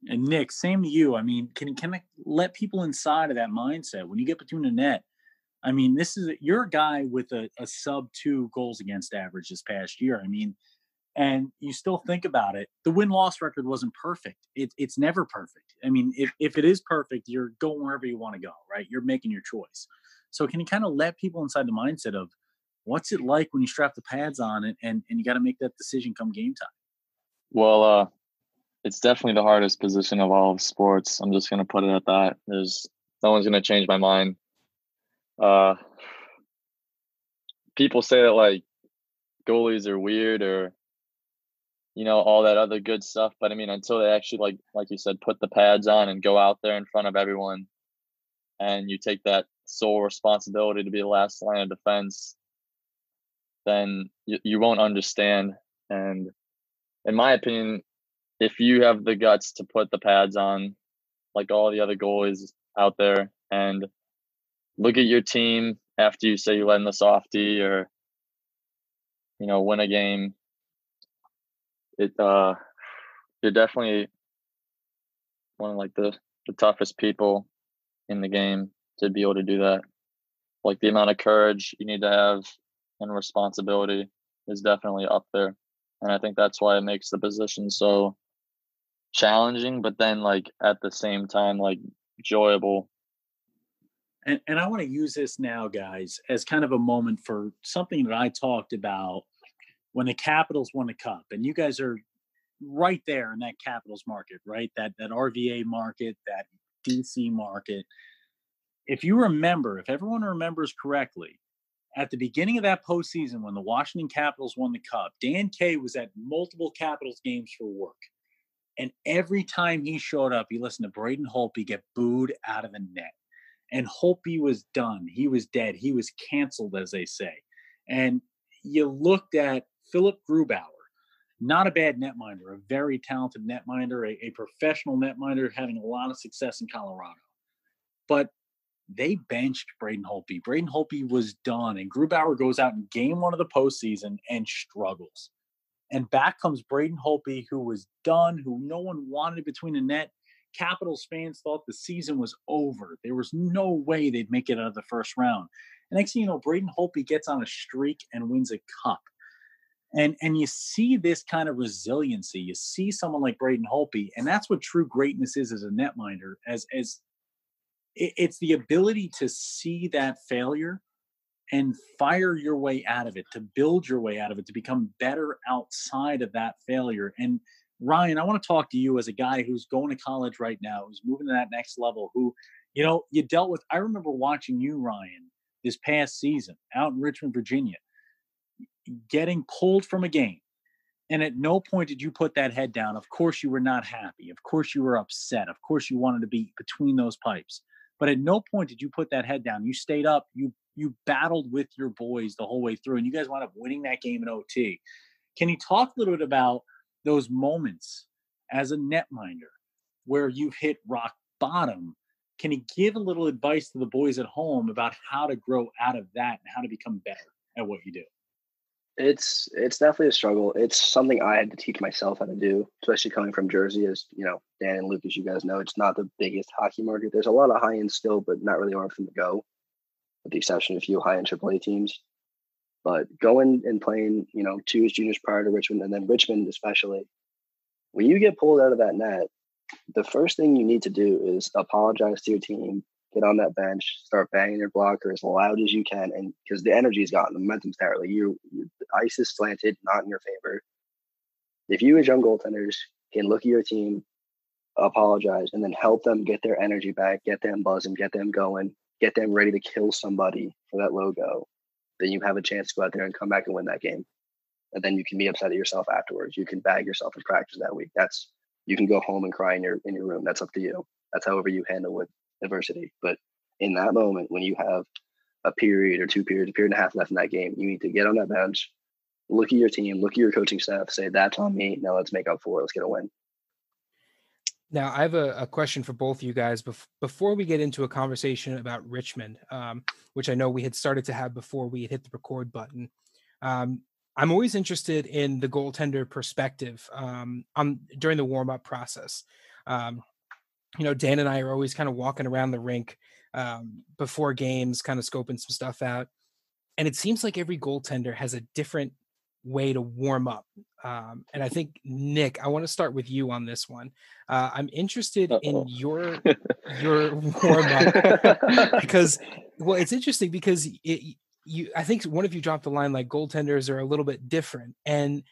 And Nick, same to you. I mean, can can I let people inside of that mindset when you get between the net? I mean, this is you're a guy with a, a sub two goals against average this past year. I mean, and you still think about it, the win loss record wasn't perfect. It, it's never perfect. I mean, if, if it is perfect, you're going wherever you want to go, right? You're making your choice. So, can you kind of let people inside the mindset of what's it like when you strap the pads on it and, and you got to make that decision come game time? Well, uh, it's definitely the hardest position of all of sports. I'm just going to put it at that. There's no one's going to change my mind uh, people say that like goalies are weird or you know all that other good stuff but i mean until they actually like like you said put the pads on and go out there in front of everyone and you take that sole responsibility to be the last line of defense then you, you won't understand. And in my opinion if you have the guts to put the pads on like all the other goalies out there and look at your team after you say you let in the softy or you know win a game. It uh you're definitely one of like the the toughest people in the game to be able to do that. Like the amount of courage you need to have and responsibility is definitely up there and i think that's why it makes the position so challenging but then like at the same time like enjoyable and, and I want to use this now, guys, as kind of a moment for something that I talked about when the Capitals won the Cup. And you guys are right there in that Capitals market, right? That that RVA market, that DC market. If you remember, if everyone remembers correctly, at the beginning of that postseason when the Washington Capitals won the Cup, Dan K was at multiple Capitals games for work. And every time he showed up, he listened to Braden Holtby get booed out of the net and Holtby was done. He was dead. He was canceled, as they say. And you looked at Philip Grubauer, not a bad netminder, a very talented netminder, a, a professional netminder, having a lot of success in Colorado. But they benched Braden Holtby. Braden Holtby was done, and Grubauer goes out in game one of the postseason and struggles. And back comes Braden Holtby, who was done, who no one wanted between the net. Capitals fans thought the season was over. There was no way they'd make it out of the first round. And next thing you know, Braden Holtby gets on a streak and wins a cup. And and you see this kind of resiliency. You see someone like Braden Holtby, and that's what true greatness is as a netminder. As as it, it's the ability to see that failure and fire your way out of it, to build your way out of it, to become better outside of that failure. And Ryan, I want to talk to you as a guy who's going to college right now, who's moving to that next level, who, you know, you dealt with. I remember watching you, Ryan, this past season out in Richmond, Virginia, getting pulled from a game. And at no point did you put that head down. Of course, you were not happy. Of course, you were upset. Of course, you wanted to be between those pipes. But at no point did you put that head down. You stayed up. You you battled with your boys the whole way through, and you guys wound up winning that game in OT. Can you talk a little bit about those moments as a netminder where you've hit rock bottom can you give a little advice to the boys at home about how to grow out of that and how to become better at what you do? It's it's definitely a struggle. It's something i had to teach myself how to do especially coming from jersey as you know dan and lucas you guys know it's not the biggest hockey market. There's a lot of high end still but not really from the go with the exception of a few high end aaa teams but going and playing, you know, two juniors prior to Richmond and then Richmond especially, when you get pulled out of that net, the first thing you need to do is apologize to your team, get on that bench, start banging your blocker as loud as you can, and because the energy's the momentum's there. You, you, the ice is slanted, not in your favor. If you as young goaltenders can look at your team, apologize, and then help them get their energy back, get them buzzing, get them going, get them ready to kill somebody for that logo, then you have a chance to go out there and come back and win that game. And then you can be upset at yourself afterwards. You can bag yourself in practice that week. That's you can go home and cry in your in your room. That's up to you. That's however you handle with adversity. But in that moment, when you have a period or two periods, a period and a half left in that game, you need to get on that bench, look at your team, look at your coaching staff, say, that's on me. Now let's make up for it. Let's get a win. Now, I have a, a question for both of you guys bef- before we get into a conversation about Richmond, um, which I know we had started to have before we had hit the record button. Um, I'm always interested in the goaltender perspective um, on during the warm up process. Um, you know, Dan and I are always kind of walking around the rink um, before games, kind of scoping some stuff out. And it seems like every goaltender has a different way to warm up. Um, and I think Nick, I want to start with you on this one. Uh, I'm interested Uh-oh. in your your warm up because, well, it's interesting because it, you. I think one of you dropped the line like goaltenders are a little bit different, and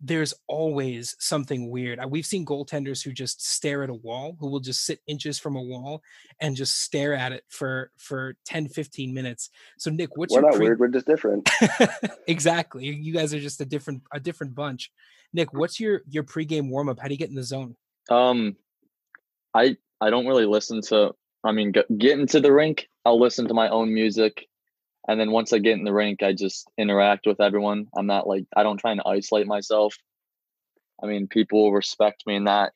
there's always something weird. We've seen goaltenders who just stare at a wall, who will just sit inches from a wall and just stare at it for for 10, 15 minutes. So Nick, what's we're your not pre- weird, we're just different. exactly. You guys are just a different a different bunch. Nick, what's your your pregame warm up? How do you get in the zone? Um I I don't really listen to I mean get into the rink, I'll listen to my own music and then once I get in the rink, I just interact with everyone. I'm not like I don't try and isolate myself. I mean, people respect me and that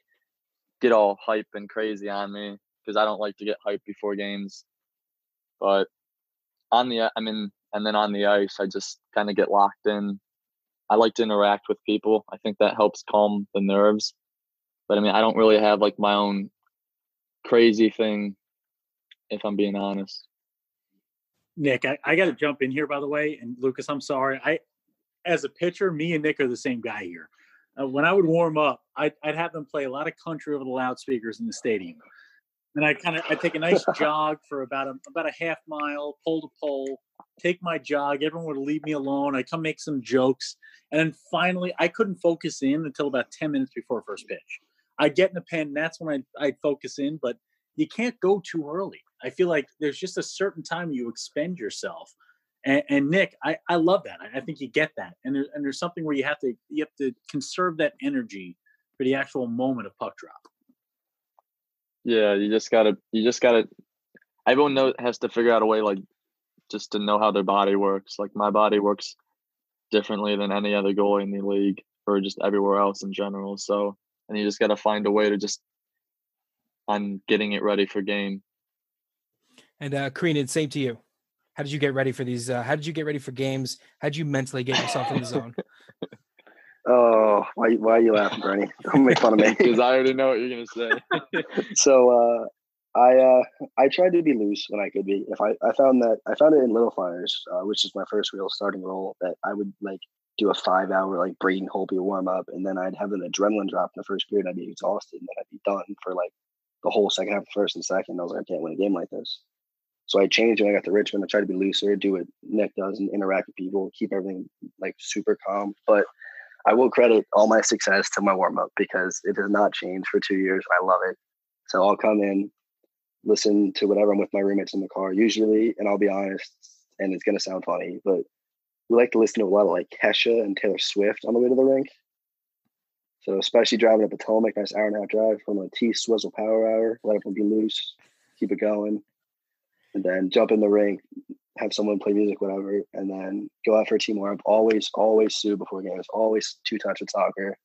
get all hype and crazy on me because I don't like to get hype before games. But on the I mean, and then on the ice, I just kind of get locked in. I like to interact with people. I think that helps calm the nerves. But I mean, I don't really have like my own crazy thing if I'm being honest. Nick, I, I got to jump in here, by the way. And Lucas, I'm sorry. I, as a pitcher, me and Nick are the same guy here. Uh, when I would warm up, I'd, I'd, have them play a lot of country over the loudspeakers in the stadium. And I kind of I take a nice jog for about a about a half mile, pole to pole. Take my jog. Everyone would leave me alone. I come make some jokes, and then finally, I couldn't focus in until about ten minutes before first pitch. I get in the pen, and that's when I I focus in. But you can't go too early. I feel like there's just a certain time you expend yourself. And, and Nick, I, I love that. I, I think you get that. And, there, and there's something where you have to you have to conserve that energy for the actual moment of puck drop. Yeah, you just gotta you just gotta everyone knows has to figure out a way like just to know how their body works. Like my body works differently than any other goalie in the league or just everywhere else in general. So and you just gotta find a way to just on getting it ready for game. And uh Creenan, same to you. How did you get ready for these? Uh, how did you get ready for games? How did you mentally get yourself in the zone? Oh, why, why are you laughing, Bernie? Don't make fun of me. Because I already know what you're gonna say. so uh, I uh, I tried to be loose when I could be. If I, I found that I found it in Little Fires, uh, which is my first real starting role, that I would like do a five hour like Braden Holtby warm up, and then I'd have an adrenaline drop in the first period. I'd be exhausted, and then I'd be done for like the whole second half, first and second. I was like, I can't win a game like this. So I changed when I got to Richmond. I tried to be looser, do what Nick does, and interact with people, keep everything like super calm. But I will credit all my success to my warm up because it has not changed for two years. I love it. So I'll come in, listen to whatever I'm with my roommates in the car usually, and I'll be honest, and it's gonna sound funny, but we like to listen to a lot of like Kesha and Taylor Swift on the way to the rink. So especially driving up Potomac, nice hour and a half drive from a T Swizzle Power Hour, let everyone be loose, keep it going, and then jump in the ring, have someone play music, whatever, and then go out for a team warm. Always, always sue before games. Always two touch with soccer.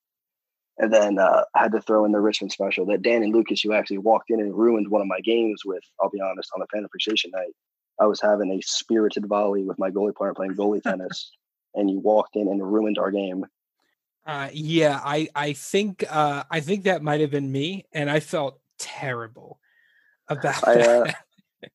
And then uh, I had to throw in the Richmond special that Dan and Lucas, you actually walked in and ruined one of my games with. I'll be honest, on the fan appreciation night, I was having a spirited volley with my goalie partner playing goalie tennis, and you walked in and ruined our game. Uh, yeah, I I think uh, I think that might have been me, and I felt terrible about I, uh, that.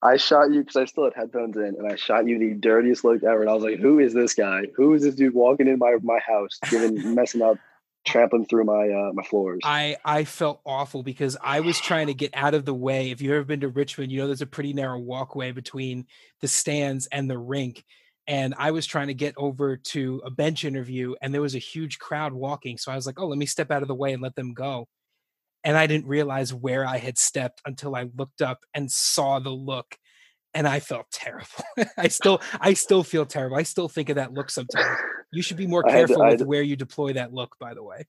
I shot you because I still had headphones in, and I shot you the dirtiest look ever. And I was like, "Who is this guy? Who is this dude walking in my my house, giving messing up trampling through my uh, my floors. I I felt awful because I was trying to get out of the way. If you've ever been to Richmond, you know there's a pretty narrow walkway between the stands and the rink. And I was trying to get over to a bench interview, and there was a huge crowd walking. So I was like, "Oh, let me step out of the way and let them go." And I didn't realize where I had stepped until I looked up and saw the look, and I felt terrible. I still I still feel terrible. I still think of that look sometimes. You should be more careful to, with to, where you deploy that look. By the way,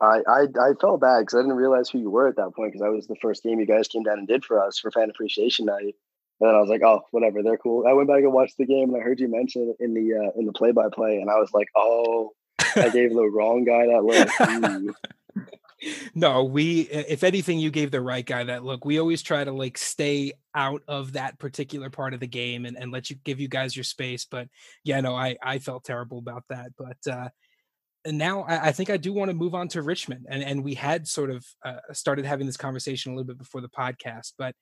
I I, I felt bad because I didn't realize who you were at that point because I was the first game you guys came down and did for us for fan appreciation night. And then I was like, oh, whatever, they're cool. I went back and watched the game, and I heard you mention it in the uh, in the play by play, and I was like, oh, I gave the wrong guy that look. no, we if anything, you gave the right guy that look. We always try to like stay out of that particular part of the game and, and let you give you guys your space. But yeah, no, I I felt terrible about that. But uh and now I, I think I do want to move on to Richmond. And and we had sort of uh, started having this conversation a little bit before the podcast, but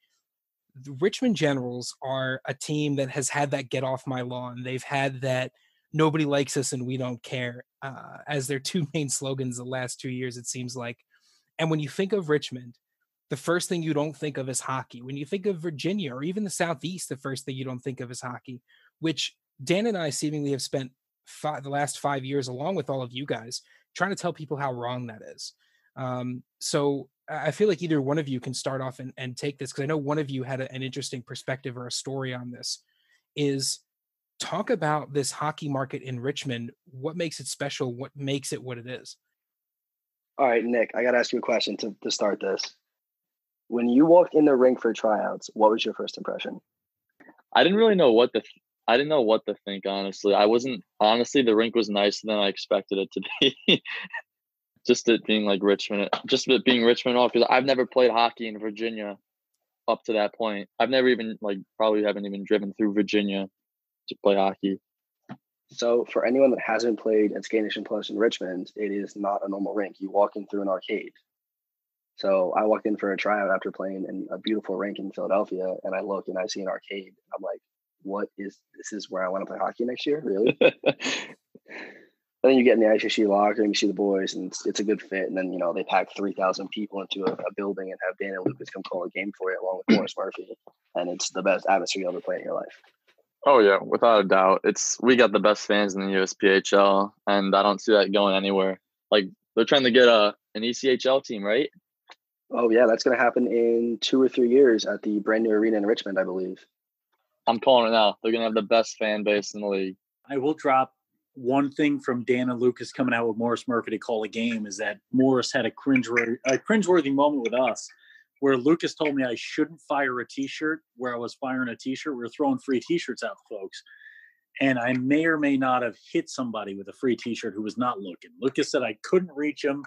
the Richmond Generals are a team that has had that get off my lawn. They've had that nobody likes us and we don't care uh, as their two main slogans the last two years it seems like. And when you think of richmond the first thing you don't think of is hockey. When you think of virginia or even the southeast the first thing you don't think of is hockey which dan and i seemingly have spent five, the last five years along with all of you guys trying to tell people how wrong that is. Um, so i feel like either one of you can start off and, and take this because i know one of you had a, an interesting perspective or a story on this is talk about this hockey market in Richmond. What makes it special? What makes it what it is? All right, Nick, I got to ask you a question to, to start this. When you walked in the rink for tryouts, what was your first impression? I didn't really know what to. Th- I didn't know what to think. Honestly, I wasn't. Honestly, the rink was nicer than I expected it to be. just it being like Richmond, uh, just it being Richmond off because I've never played hockey in Virginia up to that point. I've never even like probably haven't even driven through Virginia to play hockey. So, for anyone that hasn't played at SkateNation Plus in Richmond, it is not a normal rink. You walk in through an arcade. So, I walked in for a tryout after playing in a beautiful rink in Philadelphia, and I look and I see an arcade. I'm like, "What is this? Is where I want to play hockey next year? Really?" and then you get in the ICC locker and you see the boys, and it's, it's a good fit. And then you know they pack three thousand people into a, a, building and have Dan and Lucas come call a game for you along with Morris Murphy, and it's the best atmosphere you'll ever play in your life. Oh yeah, without a doubt. It's we got the best fans in the USPHL, and I don't see that going anywhere. Like they're trying to get a an ECHL team, right? Oh yeah, that's going to happen in two or three years at the brand new arena in Richmond, I believe. I'm calling it now. They're going to have the best fan base in the league. I will drop one thing from Dan and Lucas coming out with Morris Murphy to call a game is that Morris had a cringeworthy, a cringeworthy moment with us where Lucas told me I shouldn't fire a T-shirt where I was firing a T-shirt. We were throwing free T-shirts out to folks, and I may or may not have hit somebody with a free T-shirt who was not looking. Lucas said I couldn't reach him.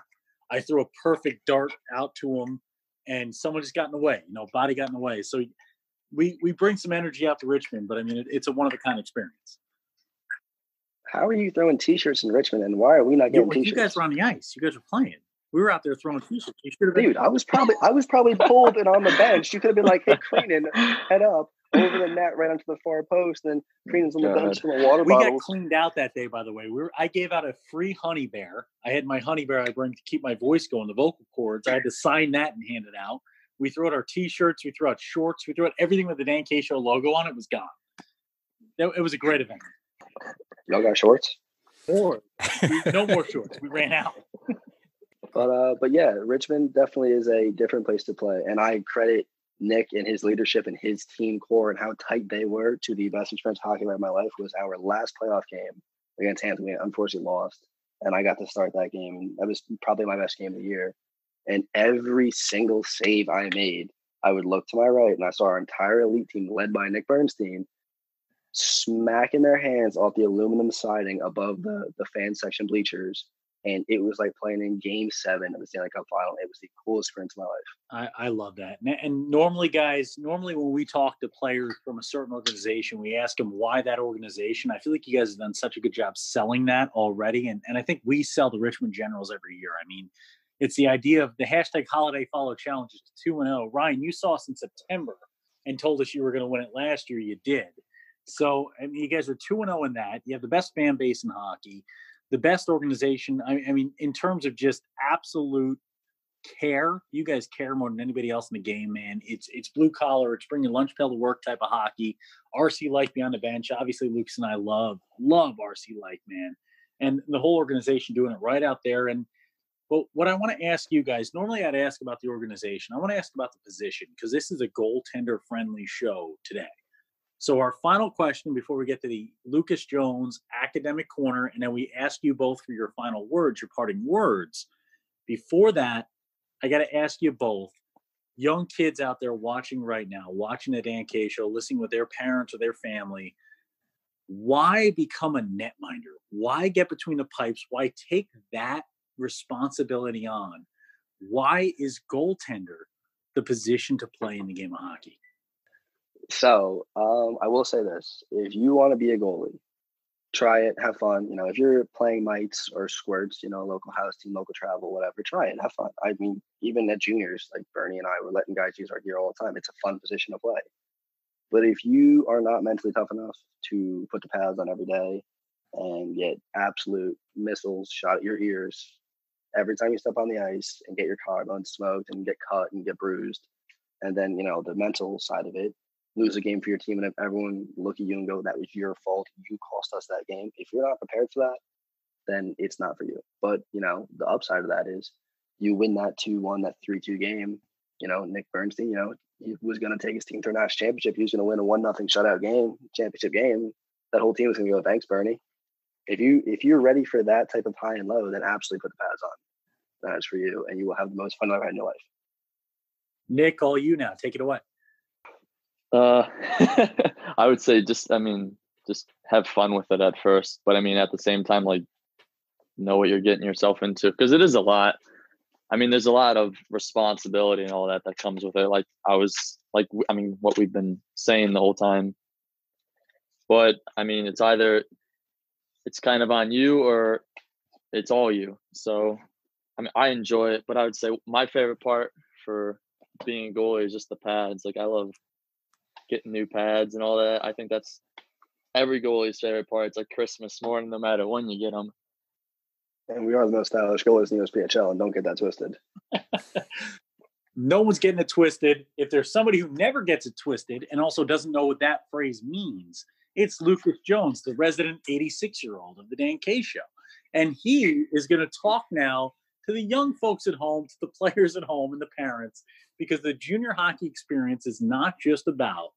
I threw a perfect dart out to him, and someone just got in the way. You know, body got in the way. So we we bring some energy out to Richmond, but I mean, it, it's a one of a kind experience. How are you throwing T-shirts in Richmond, and why are we not getting yeah, T-shirts? You guys were on the ice. You guys were playing. We were out there throwing t-shirts. You should have Dude, I was probably I was probably pulled and on the bench. You could have been like, "Hey, Creenan, head up over the net right onto the far post." And then Creenan's on the bench from a water we bottles. got cleaned out that day, by the way. We were I gave out a free honey bear. I had my honey bear I bring to keep my voice going, the vocal cords. I had to sign that and hand it out. We threw out our t-shirts. We threw out shorts. We threw out everything with the Dan K Show logo on it. Was gone. It was a great event. Y'all got shorts? Or no more shorts. We ran out. But uh, but yeah, Richmond definitely is a different place to play, and I credit Nick and his leadership and his team core and how tight they were to the best experience hockey of my life was our last playoff game against Hampton. We unfortunately lost, and I got to start that game, and that was probably my best game of the year. And every single save I made, I would look to my right, and I saw our entire elite team led by Nick Bernstein smacking their hands off the aluminum siding above the the fan section bleachers and it was like playing in Game Seven of the Stanley Cup Final. It was the coolest experience of my life. I, I love that. And, and, normally, guys, normally when we talk to players from a certain organization, we ask them why that organization. I feel like you guys have done such a good job selling that already, and and I think we sell the Richmond Generals every year. I mean. It's the idea of the hashtag holiday follow challenges is two and zero. Oh. Ryan, you saw us in September and told us you were going to win it last year. You did. So I mean, you guys are two and zero oh in that. You have the best fan base in hockey the best organization. I, I mean, in terms of just absolute care. You guys care more than anybody else in the game, man. It's it's blue collar. It's bringing lunch pail to work type of hockey. RC Lake beyond the bench. Obviously, Lucas and I love love RC Lake man, and the whole organization doing it right out there. And but what I want to ask you guys, normally I'd ask about the organization. I want to ask about the position because this is a goaltender friendly show today. So our final question before we get to the Lucas Jones academic corner, and then we ask you both for your final words, your parting words. Before that, I got to ask you both young kids out there watching right now, watching the Dan K show, listening with their parents or their family, why become a netminder? Why get between the pipes? Why take that responsibility on? Why is goaltender the position to play in the game of hockey? So um, I will say this: if you want to be a goalie, try it, have fun. You know, if you're playing mites or squirts, you know, local house team, local travel, whatever, try it, have fun. I mean, even at juniors, like Bernie and I were letting guys use our gear all the time. It's a fun position to play. But if you are not mentally tough enough to put the pads on every day and get absolute missiles shot at your ears every time you step on the ice and get your collarbone smoked and get cut and get bruised, and then you know the mental side of it, lose a game for your team and if everyone look at you and go, that was your fault. You cost us that game. If you're not prepared for that, then it's not for you. But, you know, the upside of that is you win that 2 1, that 3 2 game. You know, Nick Bernstein, you know, he was going to take his team to a national championship. He was going to win a 1 nothing shutout game, championship game. That whole team was going to go, thanks, Bernie. If you if you're ready for that type of high and low, then absolutely put the pads on. That is for you, and you will have the most fun I've had in your life. Nick, all you now. Take it away. Uh, I would say just, I mean, just have fun with it at first, but I mean, at the same time, like, know what you're getting yourself into because it is a lot. I mean, there's a lot of responsibility and all that that comes with it. Like I was, like, I mean, what we've been saying the whole time. But I mean, it's either it's kind of on you or it's all you. So, I mean, I enjoy it, but I would say my favorite part for being a goalie is just the pads. Like I love getting new pads and all that. I think that's every goalie's favorite part. It's like Christmas morning, no matter when you get them. And we are the most stylish goalies in the USPHL, and don't get that twisted. no one's getting it twisted. If there's somebody who never gets it twisted and also doesn't know what that phrase means, it's Lucas Jones, the resident 86 year old of the Dan K Show. And he is going to talk now to the young folks at home, to the players at home, and the parents, because the junior hockey experience is not just about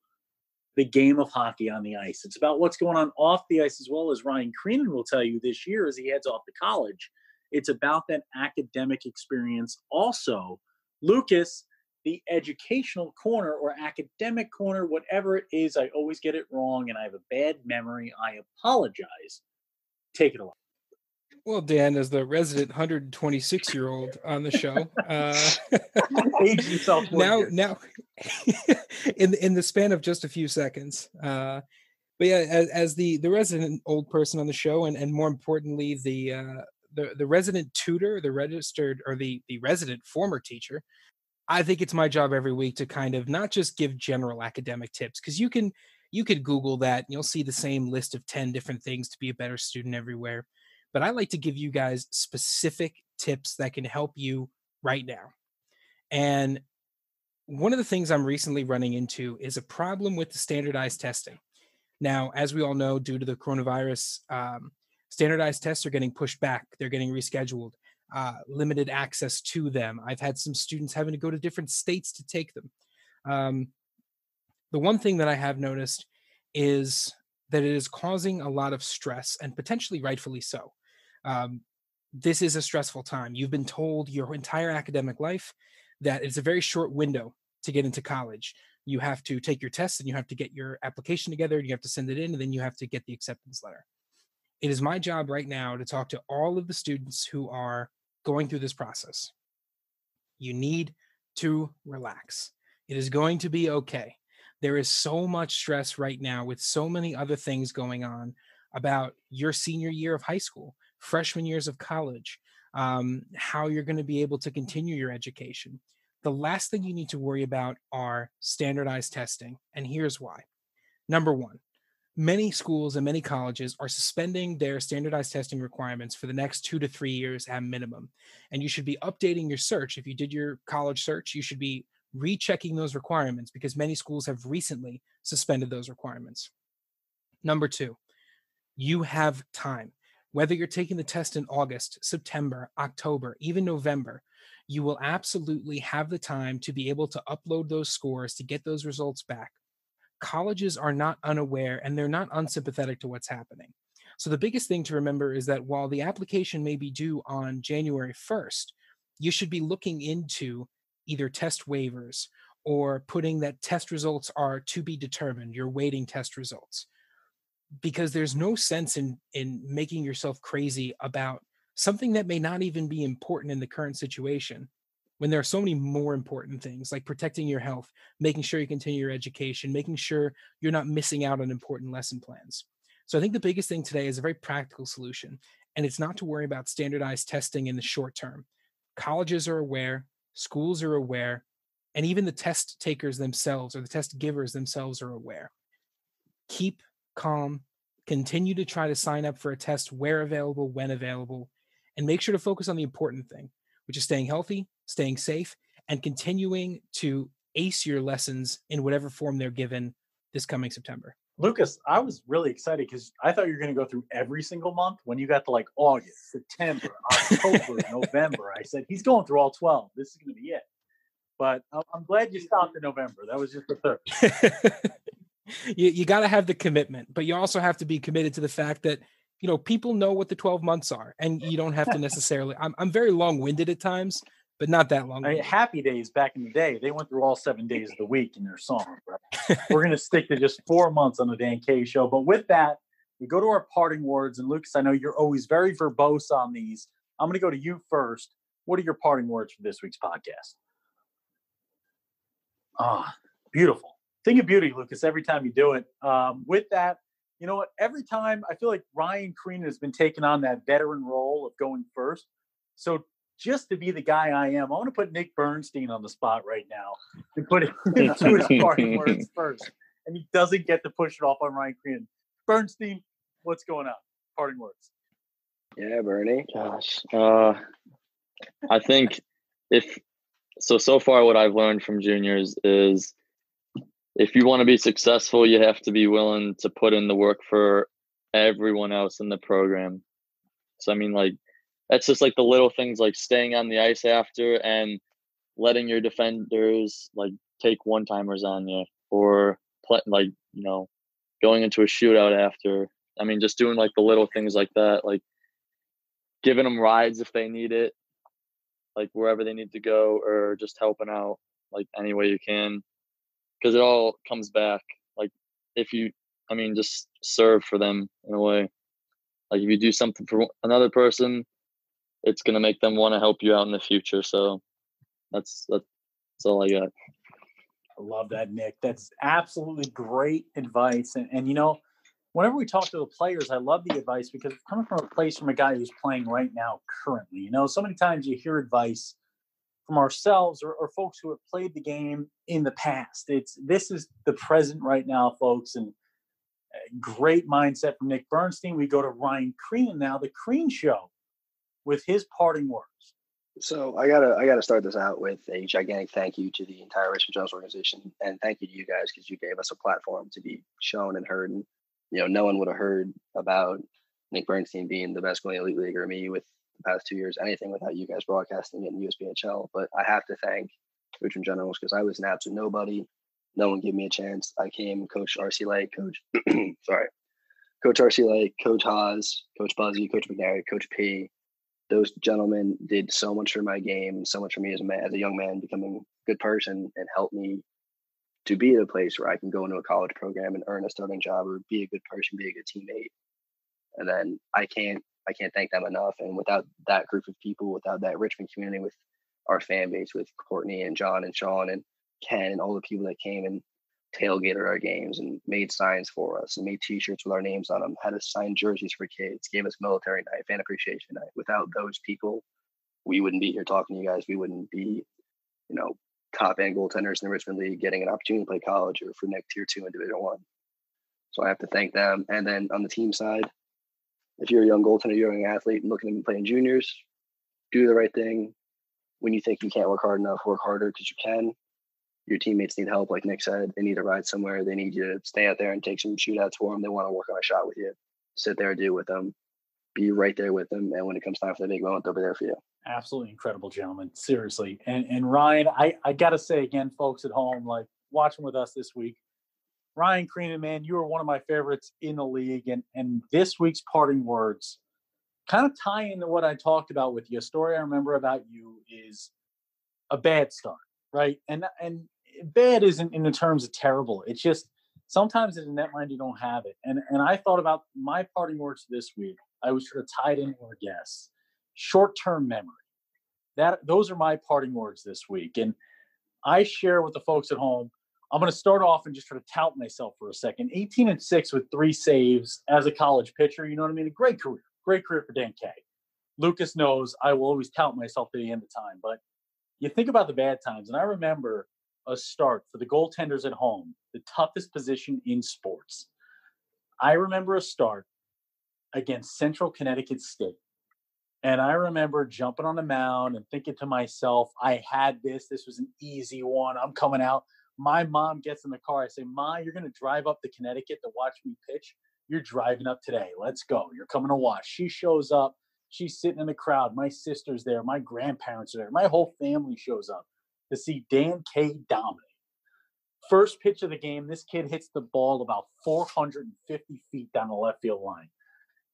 the game of hockey on the ice. It's about what's going on off the ice as well as Ryan Creenan will tell you this year as he heads off to college. It's about that academic experience. Also, Lucas, the educational corner or academic corner, whatever it is, I always get it wrong and I have a bad memory. I apologize. Take it away. Well, Dan, as the resident 126 year old on the show, uh, age yourself now, now, in in the span of just a few seconds. Uh, but yeah, as, as, the the resident old person on the show, and and more importantly, the uh, the the resident tutor, the registered or the the resident former teacher, I think it's my job every week to kind of not just give general academic tips because you can you could Google that and you'll see the same list of ten different things to be a better student everywhere but I like to give you guys specific tips that can help you right now. And one of the things I'm recently running into is a problem with the standardized testing. Now, as we all know, due to the coronavirus, um, standardized tests are getting pushed back, they're getting rescheduled, uh, limited access to them. I've had some students having to go to different states to take them. Um, the one thing that I have noticed is that it is causing a lot of stress and potentially rightfully so um, this is a stressful time. You've been told your entire academic life that it's a very short window to get into college. You have to take your tests and you have to get your application together and you have to send it in and then you have to get the acceptance letter. It is my job right now to talk to all of the students who are going through this process. You need to relax. It is going to be okay. There is so much stress right now with so many other things going on about your senior year of high school, freshman years of college, um, how you're going to be able to continue your education. The last thing you need to worry about are standardized testing. And here's why. Number one, many schools and many colleges are suspending their standardized testing requirements for the next two to three years at minimum. And you should be updating your search. If you did your college search, you should be rechecking those requirements because many schools have recently suspended those requirements. Number two, you have time. Whether you're taking the test in August, September, October, even November, you will absolutely have the time to be able to upload those scores to get those results back. Colleges are not unaware and they're not unsympathetic to what's happening. So, the biggest thing to remember is that while the application may be due on January 1st, you should be looking into either test waivers or putting that test results are to be determined, you're waiting test results because there's no sense in in making yourself crazy about something that may not even be important in the current situation when there are so many more important things like protecting your health making sure you continue your education making sure you're not missing out on important lesson plans. So i think the biggest thing today is a very practical solution and it's not to worry about standardized testing in the short term. Colleges are aware schools are aware and even the test takers themselves or the test givers themselves are aware. Keep calm, continue to try to sign up for a test where available, when available, and make sure to focus on the important thing, which is staying healthy, staying safe, and continuing to ace your lessons in whatever form they're given this coming September. Lucas, I was really excited because I thought you were going to go through every single month. When you got to like August, September, October, November, I said he's going through all twelve. This is going to be it. But uh, I'm glad you stopped in November. That was just the third. you, you got to have the commitment, but you also have to be committed to the fact that you know people know what the 12 months are, and you don't have to necessarily. I'm I'm very long winded at times, but not that long. I mean, happy days back in the day, they went through all seven days of the week in their song. Right? We're gonna stick to just four months on the Dan K show. But with that, we go to our parting words. And Lucas, I know you're always very verbose on these. I'm gonna go to you first. What are your parting words for this week's podcast? Ah, beautiful thing of beauty, Lucas, every time you do it. Um, with that, you know what? Every time I feel like Ryan Creen has been taking on that veteran role of going first. So just to be the guy I am, I want to put Nick Bernstein on the spot right now and put it into his parting words first. And he doesn't get to push it off on Ryan Creen. Bernstein, what's going on? Parting words. Yeah, Bernie. Gosh. Uh, I think if so, so far, what I've learned from juniors is if you want to be successful, you have to be willing to put in the work for everyone else in the program. So I mean, like that's just like the little things like staying on the ice after and letting your defenders like take one timers on you or like you know going into a shootout after. I mean, just doing like the little things like that, like giving them rides if they need it, like wherever they need to go, or just helping out like any way you can because it all comes back. Like if you, I mean, just serve for them in a way. Like if you do something for another person, it's gonna make them want to help you out in the future. So that's that's, all I got. I love that, Nick. That's absolutely great advice. And, and you know, whenever we talk to the players, I love the advice because coming from a place from a guy who's playing right now currently. You know, so many times you hear advice from ourselves or, or, folks who have played the game in the past. It's this is the present right now, folks, and eh, great mindset from Nick Bernstein. We go to Ryan Creen now, the Creen Show, with his parting words. So I gotta I gotta start this out with a gigantic thank you to the entire Richmond Jones organization, and thank you to you guys because you gave us a platform to be shown and heard. And you know, no one would have heard about Nick Bernstein being the best goalie elite league or me with the past two years anything without you guys broadcasting it in USPHL. But I have to thank Richmond Generals because I was an absolute nobody. No one gave me a chance. I came, Coach RC Lake, Coach, sorry, Coach RC Lake, Coach Haas, Coach Buzzy, Coach McNary, Coach P. Those gentlemen did so much for my game so much for me as a man, as a young man, becoming a good person and helped me to be at a place where I can go into a college program and earn a starting job or be a good person, be a good teammate. And then I can't I can't thank them enough. And without that group of people, without that Richmond community, with our fan base, with Courtney and John and Sean and Ken and all the people that came and tailgated our games and made signs for us and made T-shirts with our names on them, had us sign jerseys for kids, gave us military night, fan appreciation night. Without those people, we wouldn't be here talking to you guys. We wouldn't be, you know, top end goaltenders in the Richmond League, getting an opportunity to play college or for next tier two in Division One. So I have to thank them. And then on the team side, if you're a young goaltender, you're a young athlete, and looking to play in juniors, do the right thing. When you think you can't work hard enough, work harder because you can. Your teammates need help, like Nick said. They need to ride somewhere. They need you to stay out there and take some shootouts for them. They want to work on a shot with you. Sit there, do it with them. Be right there with them. And when it comes time for the big moment, they'll be there for you. Absolutely incredible, gentlemen. Seriously. And and Ryan, I, I gotta say again, folks at home, like watching with us this week, Ryan Creenan, man, you are one of my favorites in the league. And and this week's parting words kind of tie into what I talked about with you. A story I remember about you is a bad start, right? And and bad isn't in the terms of terrible. It's just sometimes in a netmind you don't have it. And and I thought about my parting words this week. I was sort of tied in with a guess. Short-term memory. That those are my parting words this week. And I share with the folks at home. I'm going to start off and just try to tout myself for a second. 18 and 6 with three saves as a college pitcher. You know what I mean? A great career. Great career for Dan K. Lucas knows I will always tout myself to the end of time. But you think about the bad times. And I remember a start for the goaltenders at home, the toughest position in sports. I remember a start against Central Connecticut State. And I remember jumping on the mound and thinking to myself, I had this. This was an easy one. I'm coming out. My mom gets in the car. I say, Ma, you're going to drive up to Connecticut to watch me pitch. You're driving up today. Let's go. You're coming to watch. She shows up. She's sitting in the crowd. My sister's there. My grandparents are there. My whole family shows up to see Dan K. dominate. First pitch of the game, this kid hits the ball about 450 feet down the left field line.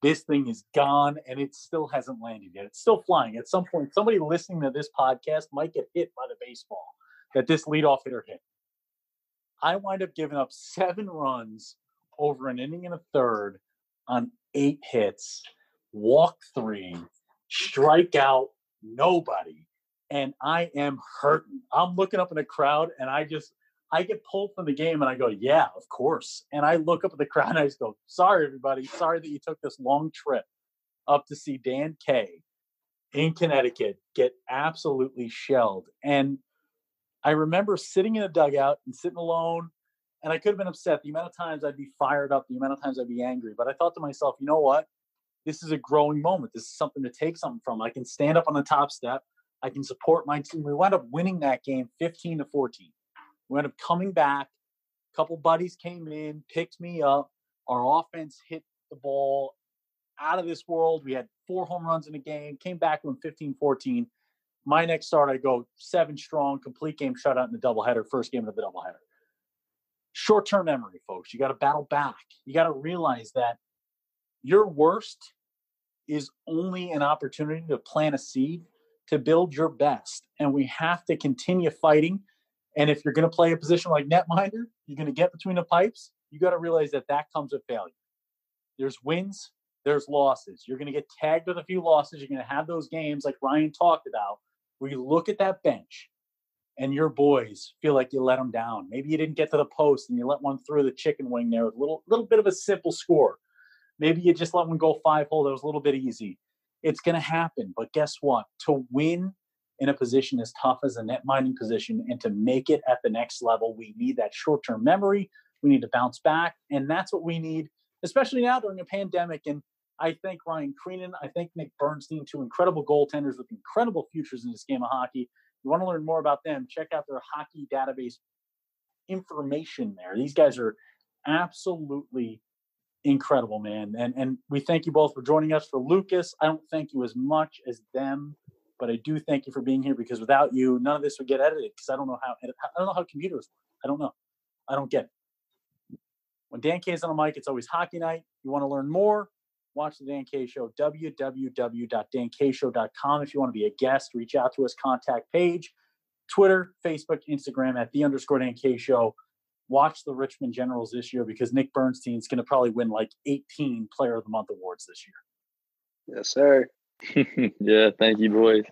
This thing is gone and it still hasn't landed yet. It's still flying. At some point, somebody listening to this podcast might get hit by the baseball that this leadoff hitter hit. I wind up giving up seven runs over an inning and a third on eight hits, walk three, strike out nobody and I am hurting. I'm looking up in the crowd and I just I get pulled from the game and I go, yeah, of course. And I look up at the crowd and I just go, sorry everybody, sorry that you took this long trip up to see Dan K in Connecticut get absolutely shelled. And I remember sitting in a dugout and sitting alone and I could have been upset the amount of times I'd be fired up, the amount of times I'd be angry. But I thought to myself, you know what? This is a growing moment. This is something to take something from. I can stand up on the top step. I can support my team. We wound up winning that game 15 to 14. We wound up coming back. A couple buddies came in, picked me up. Our offense hit the ball out of this world. We had four home runs in a game, came back to 15 14. My next start, I go seven strong, complete game shutout in the doubleheader, first game of the doubleheader. Short term memory, folks. You got to battle back. You got to realize that your worst is only an opportunity to plant a seed to build your best. And we have to continue fighting. And if you're going to play a position like netminder, you're going to get between the pipes. You got to realize that that comes with failure. There's wins, there's losses. You're going to get tagged with a few losses. You're going to have those games like Ryan talked about, where you look at that bench and your boys feel like you let them down. Maybe you didn't get to the post and you let one through the chicken wing there with a little little bit of a simple score. Maybe you just let one go five hole that was a little bit easy. It's going to happen. But guess what? To win in a position as tough as a net minding position and to make it at the next level, we need that short term memory. We need to bounce back. And that's what we need, especially now during a pandemic. And I thank Ryan Creenan. I thank Nick Bernstein, two incredible goaltenders with incredible futures in this game of hockey. You want to learn more about them, check out their hockey database information there. These guys are absolutely incredible, man. And and we thank you both for joining us. For Lucas, I don't thank you as much as them, but I do thank you for being here because without you, none of this would get edited. Because I don't know how I don't know how computers work. I don't know. I don't get it. When Dan K's on the mic, it's always hockey night. You want to learn more? Watch the Dan K Show. www.dankshow.com. If you want to be a guest, reach out to us. Contact page, Twitter, Facebook, Instagram at the underscore Dan K Show watch the Richmond Generals this year because Nick Bernstein's going to probably win like 18 Player of the Month awards this year. Yes, sir. yeah, thank you, boys.